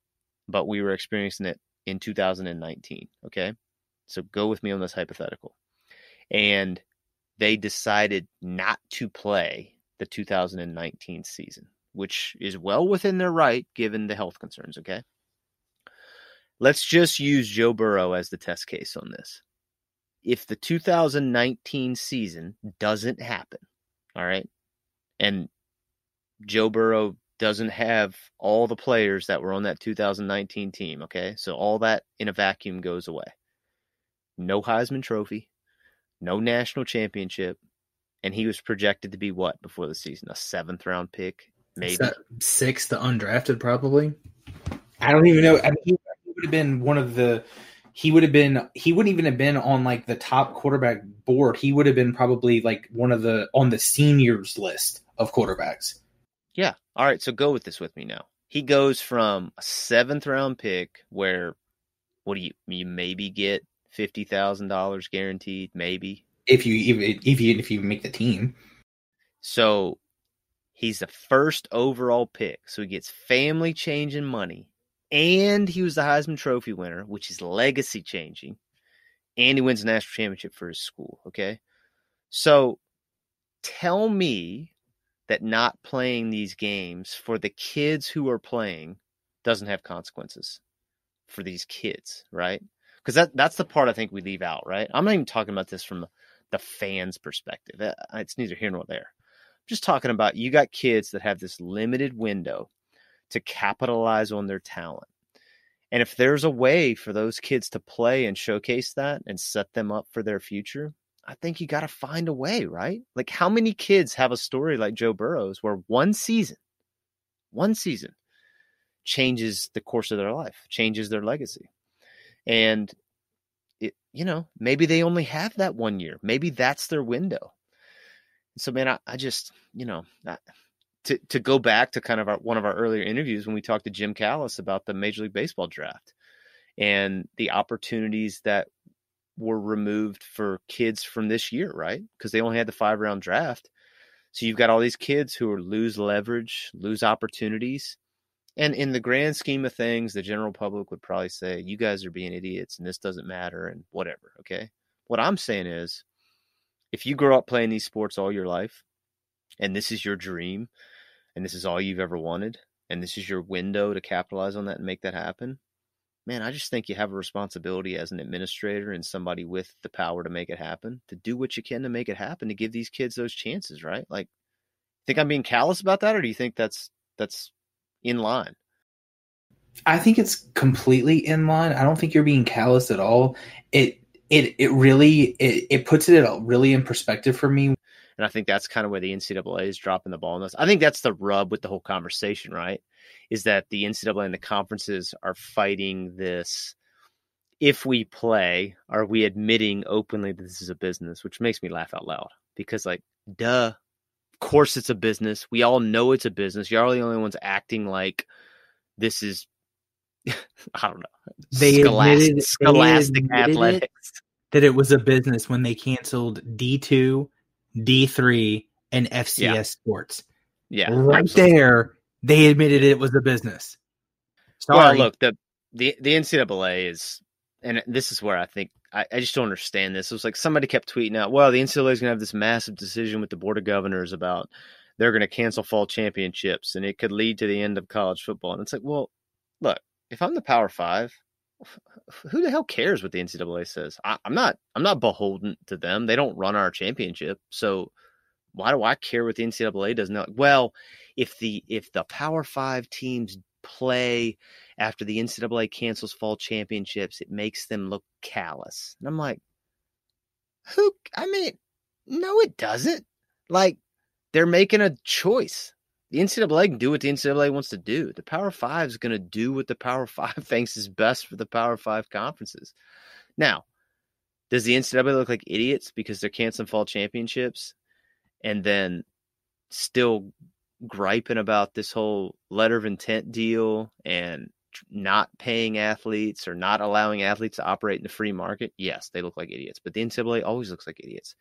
but we were experiencing it in 2019, okay? So go with me on this hypothetical. And they decided not to play the 2019 season, which is well within their right given the health concerns, okay? Let's just use Joe Burrow as the test case on this. If the 2019 season doesn't happen, all right, and Joe Burrow doesn't have all the players that were on that 2019 team, okay, so all that in a vacuum goes away. No Heisman Trophy, no national championship, and he was projected to be what before the season? A seventh round pick, maybe sixth, undrafted, probably. I don't even know. I mean, would have been one of the he would have been he wouldn't even have been on like the top quarterback board. He would have been probably like one of the on the seniors list of quarterbacks. Yeah. All right. So go with this with me now. He goes from a seventh round pick where what do you you maybe get fifty thousand dollars guaranteed, maybe if you even if you if you make the team. So he's the first overall pick, so he gets family changing money and he was the Heisman Trophy winner, which is legacy changing, and he wins a national championship for his school. Okay. So tell me that not playing these games for the kids who are playing doesn't have consequences for these kids, right? Because that, that's the part I think we leave out, right? I'm not even talking about this from the fans' perspective. Uh, it's neither here nor there. Just talking about you got kids that have this limited window to capitalize on their talent. And if there's a way for those kids to play and showcase that and set them up for their future, I think you got to find a way, right? Like, how many kids have a story like Joe Burrow's where one season, one season changes the course of their life, changes their legacy? And, it, you know, maybe they only have that one year. Maybe that's their window. So, man, I, I just, you know, I, to to go back to kind of our, one of our earlier interviews when we talked to Jim Callis about the Major League Baseball draft and the opportunities that were removed for kids from this year, right? Because they only had the five round draft. So you've got all these kids who are lose leverage, lose opportunities. And in the grand scheme of things, the general public would probably say, you guys are being idiots and this doesn't matter and whatever. Okay. What I'm saying is, if you grow up playing these sports all your life, and this is your dream and this is all you've ever wanted and this is your window to capitalize on that and make that happen man i just think you have a responsibility as an administrator and somebody with the power to make it happen to do what you can to make it happen to give these kids those chances right? Like think i'm being callous about that or do you think that's that's in line? I think it's completely in line. I don't think you're being callous at all. It it it really it, it puts it really in perspective for me and I think that's kind of where the NCAA is dropping the ball on this. I think that's the rub with the whole conversation, right? Is that the NCAA and the conferences are fighting this. If we play, are we admitting openly that this is a business? Which makes me laugh out loud because, like, duh, of course it's a business. We all know it's a business. You're the only ones acting like this is, (laughs) I don't know, they scholastic, admitted, scholastic they athletics. That it was a business when they canceled D2 D3, and FCS yeah. Sports. Yeah, right absolutely. there, they admitted it was a business. Sorry. Well, look the the the NCAA is, and this is where I think I, I just don't understand this. It was like somebody kept tweeting out, "Well, the NCAA is going to have this massive decision with the board of governors about they're going to cancel fall championships, and it could lead to the end of college football." And it's like, well, look, if I'm the Power Five, who the hell cares what the NCAA says? I, am not I'm not beholden to them. They don't run our championship, so why do I care what the NCAA does? No, well, if the if the Power Five teams play after the NCAA cancels fall championships, it makes them look callous. And I'm like, who? I mean, no, it doesn't. Like they're making a choice. The NCAA can do what the NCAA wants to do. The Power Five is going to do what the Power (laughs) Five thinks is best for the Power Five conferences. Now, does the NCAA look like idiots because they're canceling fall championships and then still griping about this whole letter of intent deal and not paying athletes or not allowing athletes to operate in the free market? Yes, they look like idiots, but the NCAA always looks like idiots.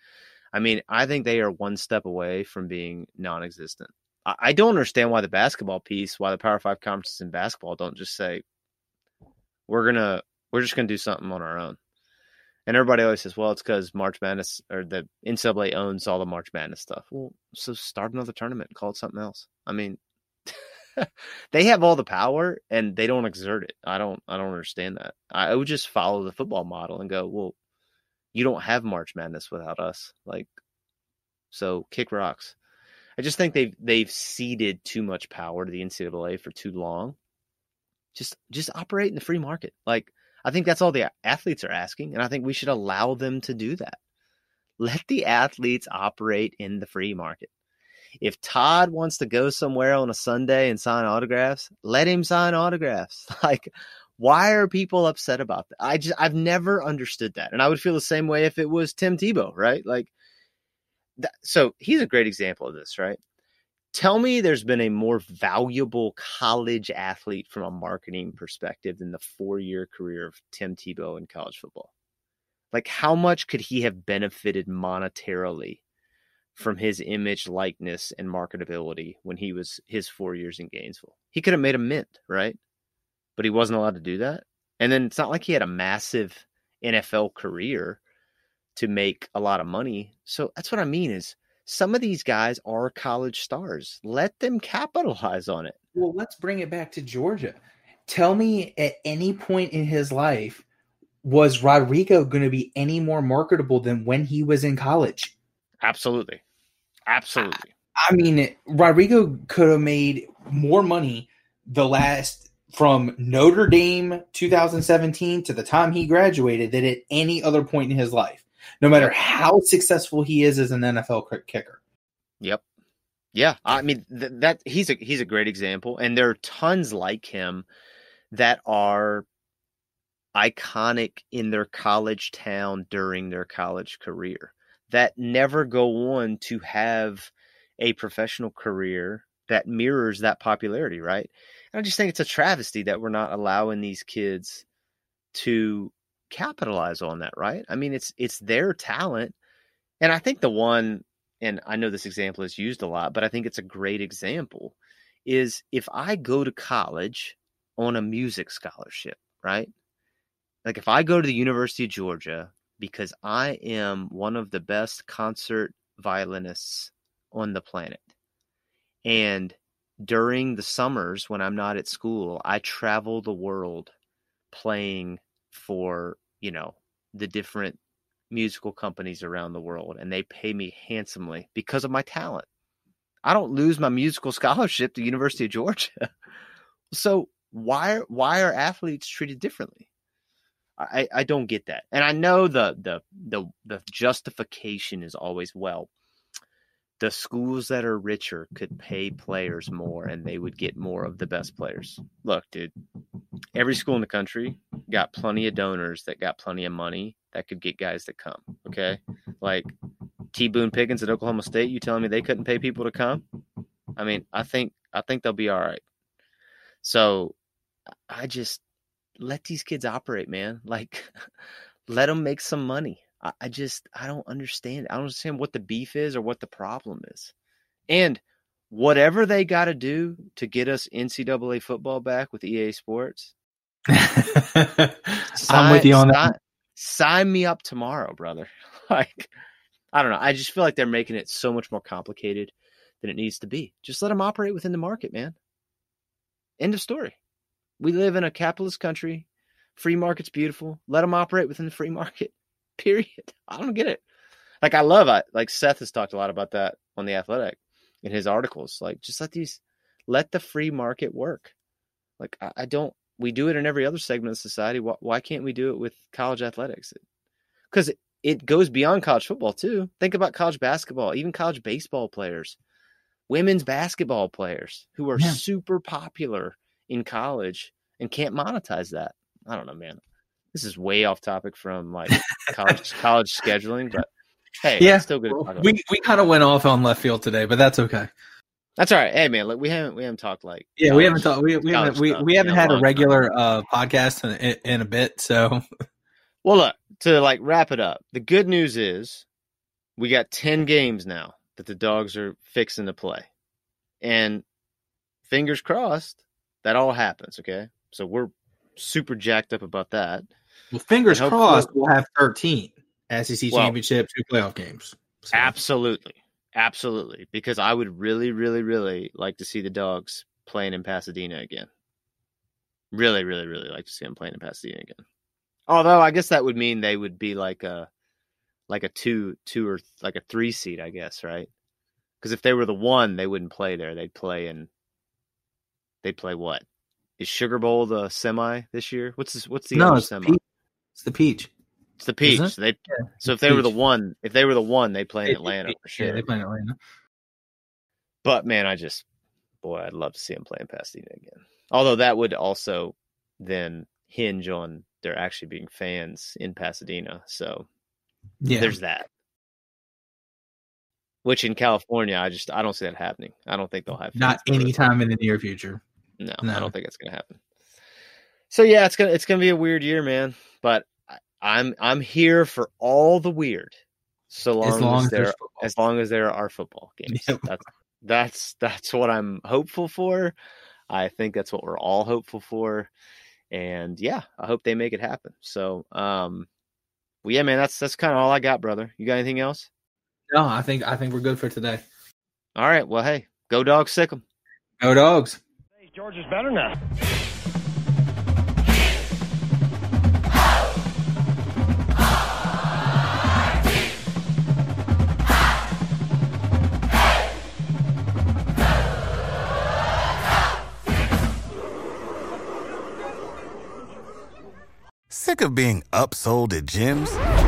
I mean, I think they are one step away from being non-existent. I, I don't understand why the basketball piece, why the Power Five conferences in basketball don't just say we're gonna we're just gonna do something on our own. And everybody always says, well, it's because March Madness or the NCAA owns all the March Madness stuff. Well, so start another tournament call it something else. I mean, (laughs) they have all the power and they don't exert it. I don't I don't understand that. I would just follow the football model and go, well, you don't have March Madness without us. Like so kick rocks. I just think they've they've ceded too much power to the NCAA for too long. Just just operate in the free market. Like I think that's all the athletes are asking, and I think we should allow them to do that. Let the athletes operate in the free market. If Todd wants to go somewhere on a Sunday and sign autographs, let him sign autographs. (laughs) Like, why are people upset about that? I just I've never understood that, and I would feel the same way if it was Tim Tebow, right? Like, so he's a great example of this, right? Tell me there's been a more valuable college athlete from a marketing perspective than the four year career of Tim Tebow in college football. Like, how much could he have benefited monetarily from his image, likeness, and marketability when he was his four years in Gainesville? He could have made a mint, right? But he wasn't allowed to do that. And then it's not like he had a massive NFL career to make a lot of money. So that's what I mean is some of these guys are college stars. Let them (laughs) capitalize on it. Well, let's bring it back to Georgia. Tell me at any point in his life was Rodrigo going to be any more marketable than when he was in college? Absolutely. Absolutely. I, I mean, Rodrigo could have made more money the last from Notre Dame 2017 to the time he graduated than at any other point in his life no matter how successful he is as an NFL kicker. Yep. Yeah, I mean th- that he's a he's a great example, and there are tons like him that are iconic in their college town during their college career that never go on to have a professional career that mirrors that popularity, right? And I just think it's a travesty that we're not allowing these kids to capitalize on that, right? I mean, it's it's their talent. And I think the one and I know this example is used a lot, but I think it's a great example is if I go to college on a music scholarship, right? Like if I go to the University of Georgia because I am one of the best concert violinists on the planet. And during the summers when I'm not at school, I travel the world playing for you know the different musical companies around the world and they pay me handsomely because of my talent. I don't lose my musical (laughs) scholarship to university of georgia. (laughs) So why why are athletes treated differently? I, I don't get that. And I know the the the the justification is always well, the schools that are richer could pay players more and they would get more of the best players. Look, dude, every school in the country got plenty of donors that got plenty of money that could get guys to come. Okay. Like T Boone Pickens at Oklahoma State, you telling me they couldn't pay people to come? I mean, I think I think they'll be all right. So I just let these kids operate, man. Like (laughs) let them make some money. I, I just I don't understand. I don't understand what the beef is or what the problem is. And whatever they got to do to get us NCAA football back with EA Sports, sign, (laughs) I'm with you on sign, that. Sign me up tomorrow, brother. (laughs) like, I don't know. I just feel like they're making it so much more complicated than it needs to be. Just let them operate within the market, man. End of story. We live in a capitalist country. Free market's beautiful. Let them operate within the free market. (laughs) Period. I don't get it. Like I love it. Like Seth has talked a lot about that on the Athletic in his articles. Like just let these, let the free market work. Like I, I don't. We do it in every other segment of society. Why, why can't we do it with college athletics? Because it, it goes beyond college football too. Think about college basketball, even college baseball players, women's basketball players who are yeah. super popular in college and can't monetize that. I don't know, man this is way off topic from like (laughs) college college scheduling, but hey, yeah, still good. We we kind of went off on left field today, but that's okay. That's all right. Hey man, look, we haven't we haven't talked like yeah, college, we haven't talked we, we haven't we, we haven't had a regular uh, podcast in, in a bit. So, well, look to like wrap it up. The good news is we got 10 games now that the dogs are fixing to play. And fingers crossed that all happens, okay? So we're super jacked up about that. Well, fingers crossed, we'll have 13 SEC Well- championship, two playoff games. So, Absolutely. Absolutely. Because I would really, really, really like to see the dogs playing in Pasadena again. Really, really, really like to see them playing in Pasadena again. Although I guess that would mean they would be like a like a two two or like a three seed, I guess, right? Because if they were the one, they wouldn't play there. They'd play in they'd play what? Is Sugar Bowl the semi this year? What's this, what's the no, other it's semi? peach. it's the peach. It's the peach. It? So, they, Yeah, so if the they were the one, if they were the one, they'd play in Atlanta for sure. Yeah, they play in Atlanta. But man, I just boy, I'd love to see them play in Pasadena again. Although that would also then hinge on there actually being fans in Pasadena. So Yeah, there's that. Which in California, I just I don't see that happening. I don't think they'll have not anytime in the near future. No, no. I don't think it's gonna happen. So yeah, it's gonna it's gonna be a weird year, man. But I, I'm I'm here for all the weird, so long as long as there football. as long as there are football games. (laughs) Yep. That's that's that's what I'm hopeful for. I think that's what we're all hopeful for. And yeah, I hope they make it happen. So um well yeah, man, that's that's kind of all I got, brother. You got anything else? no, I think I think we're good for today. All right, well hey, go Dawgs sic 'em. Go Dawgs. George is better now. Sick of being upsold at gyms?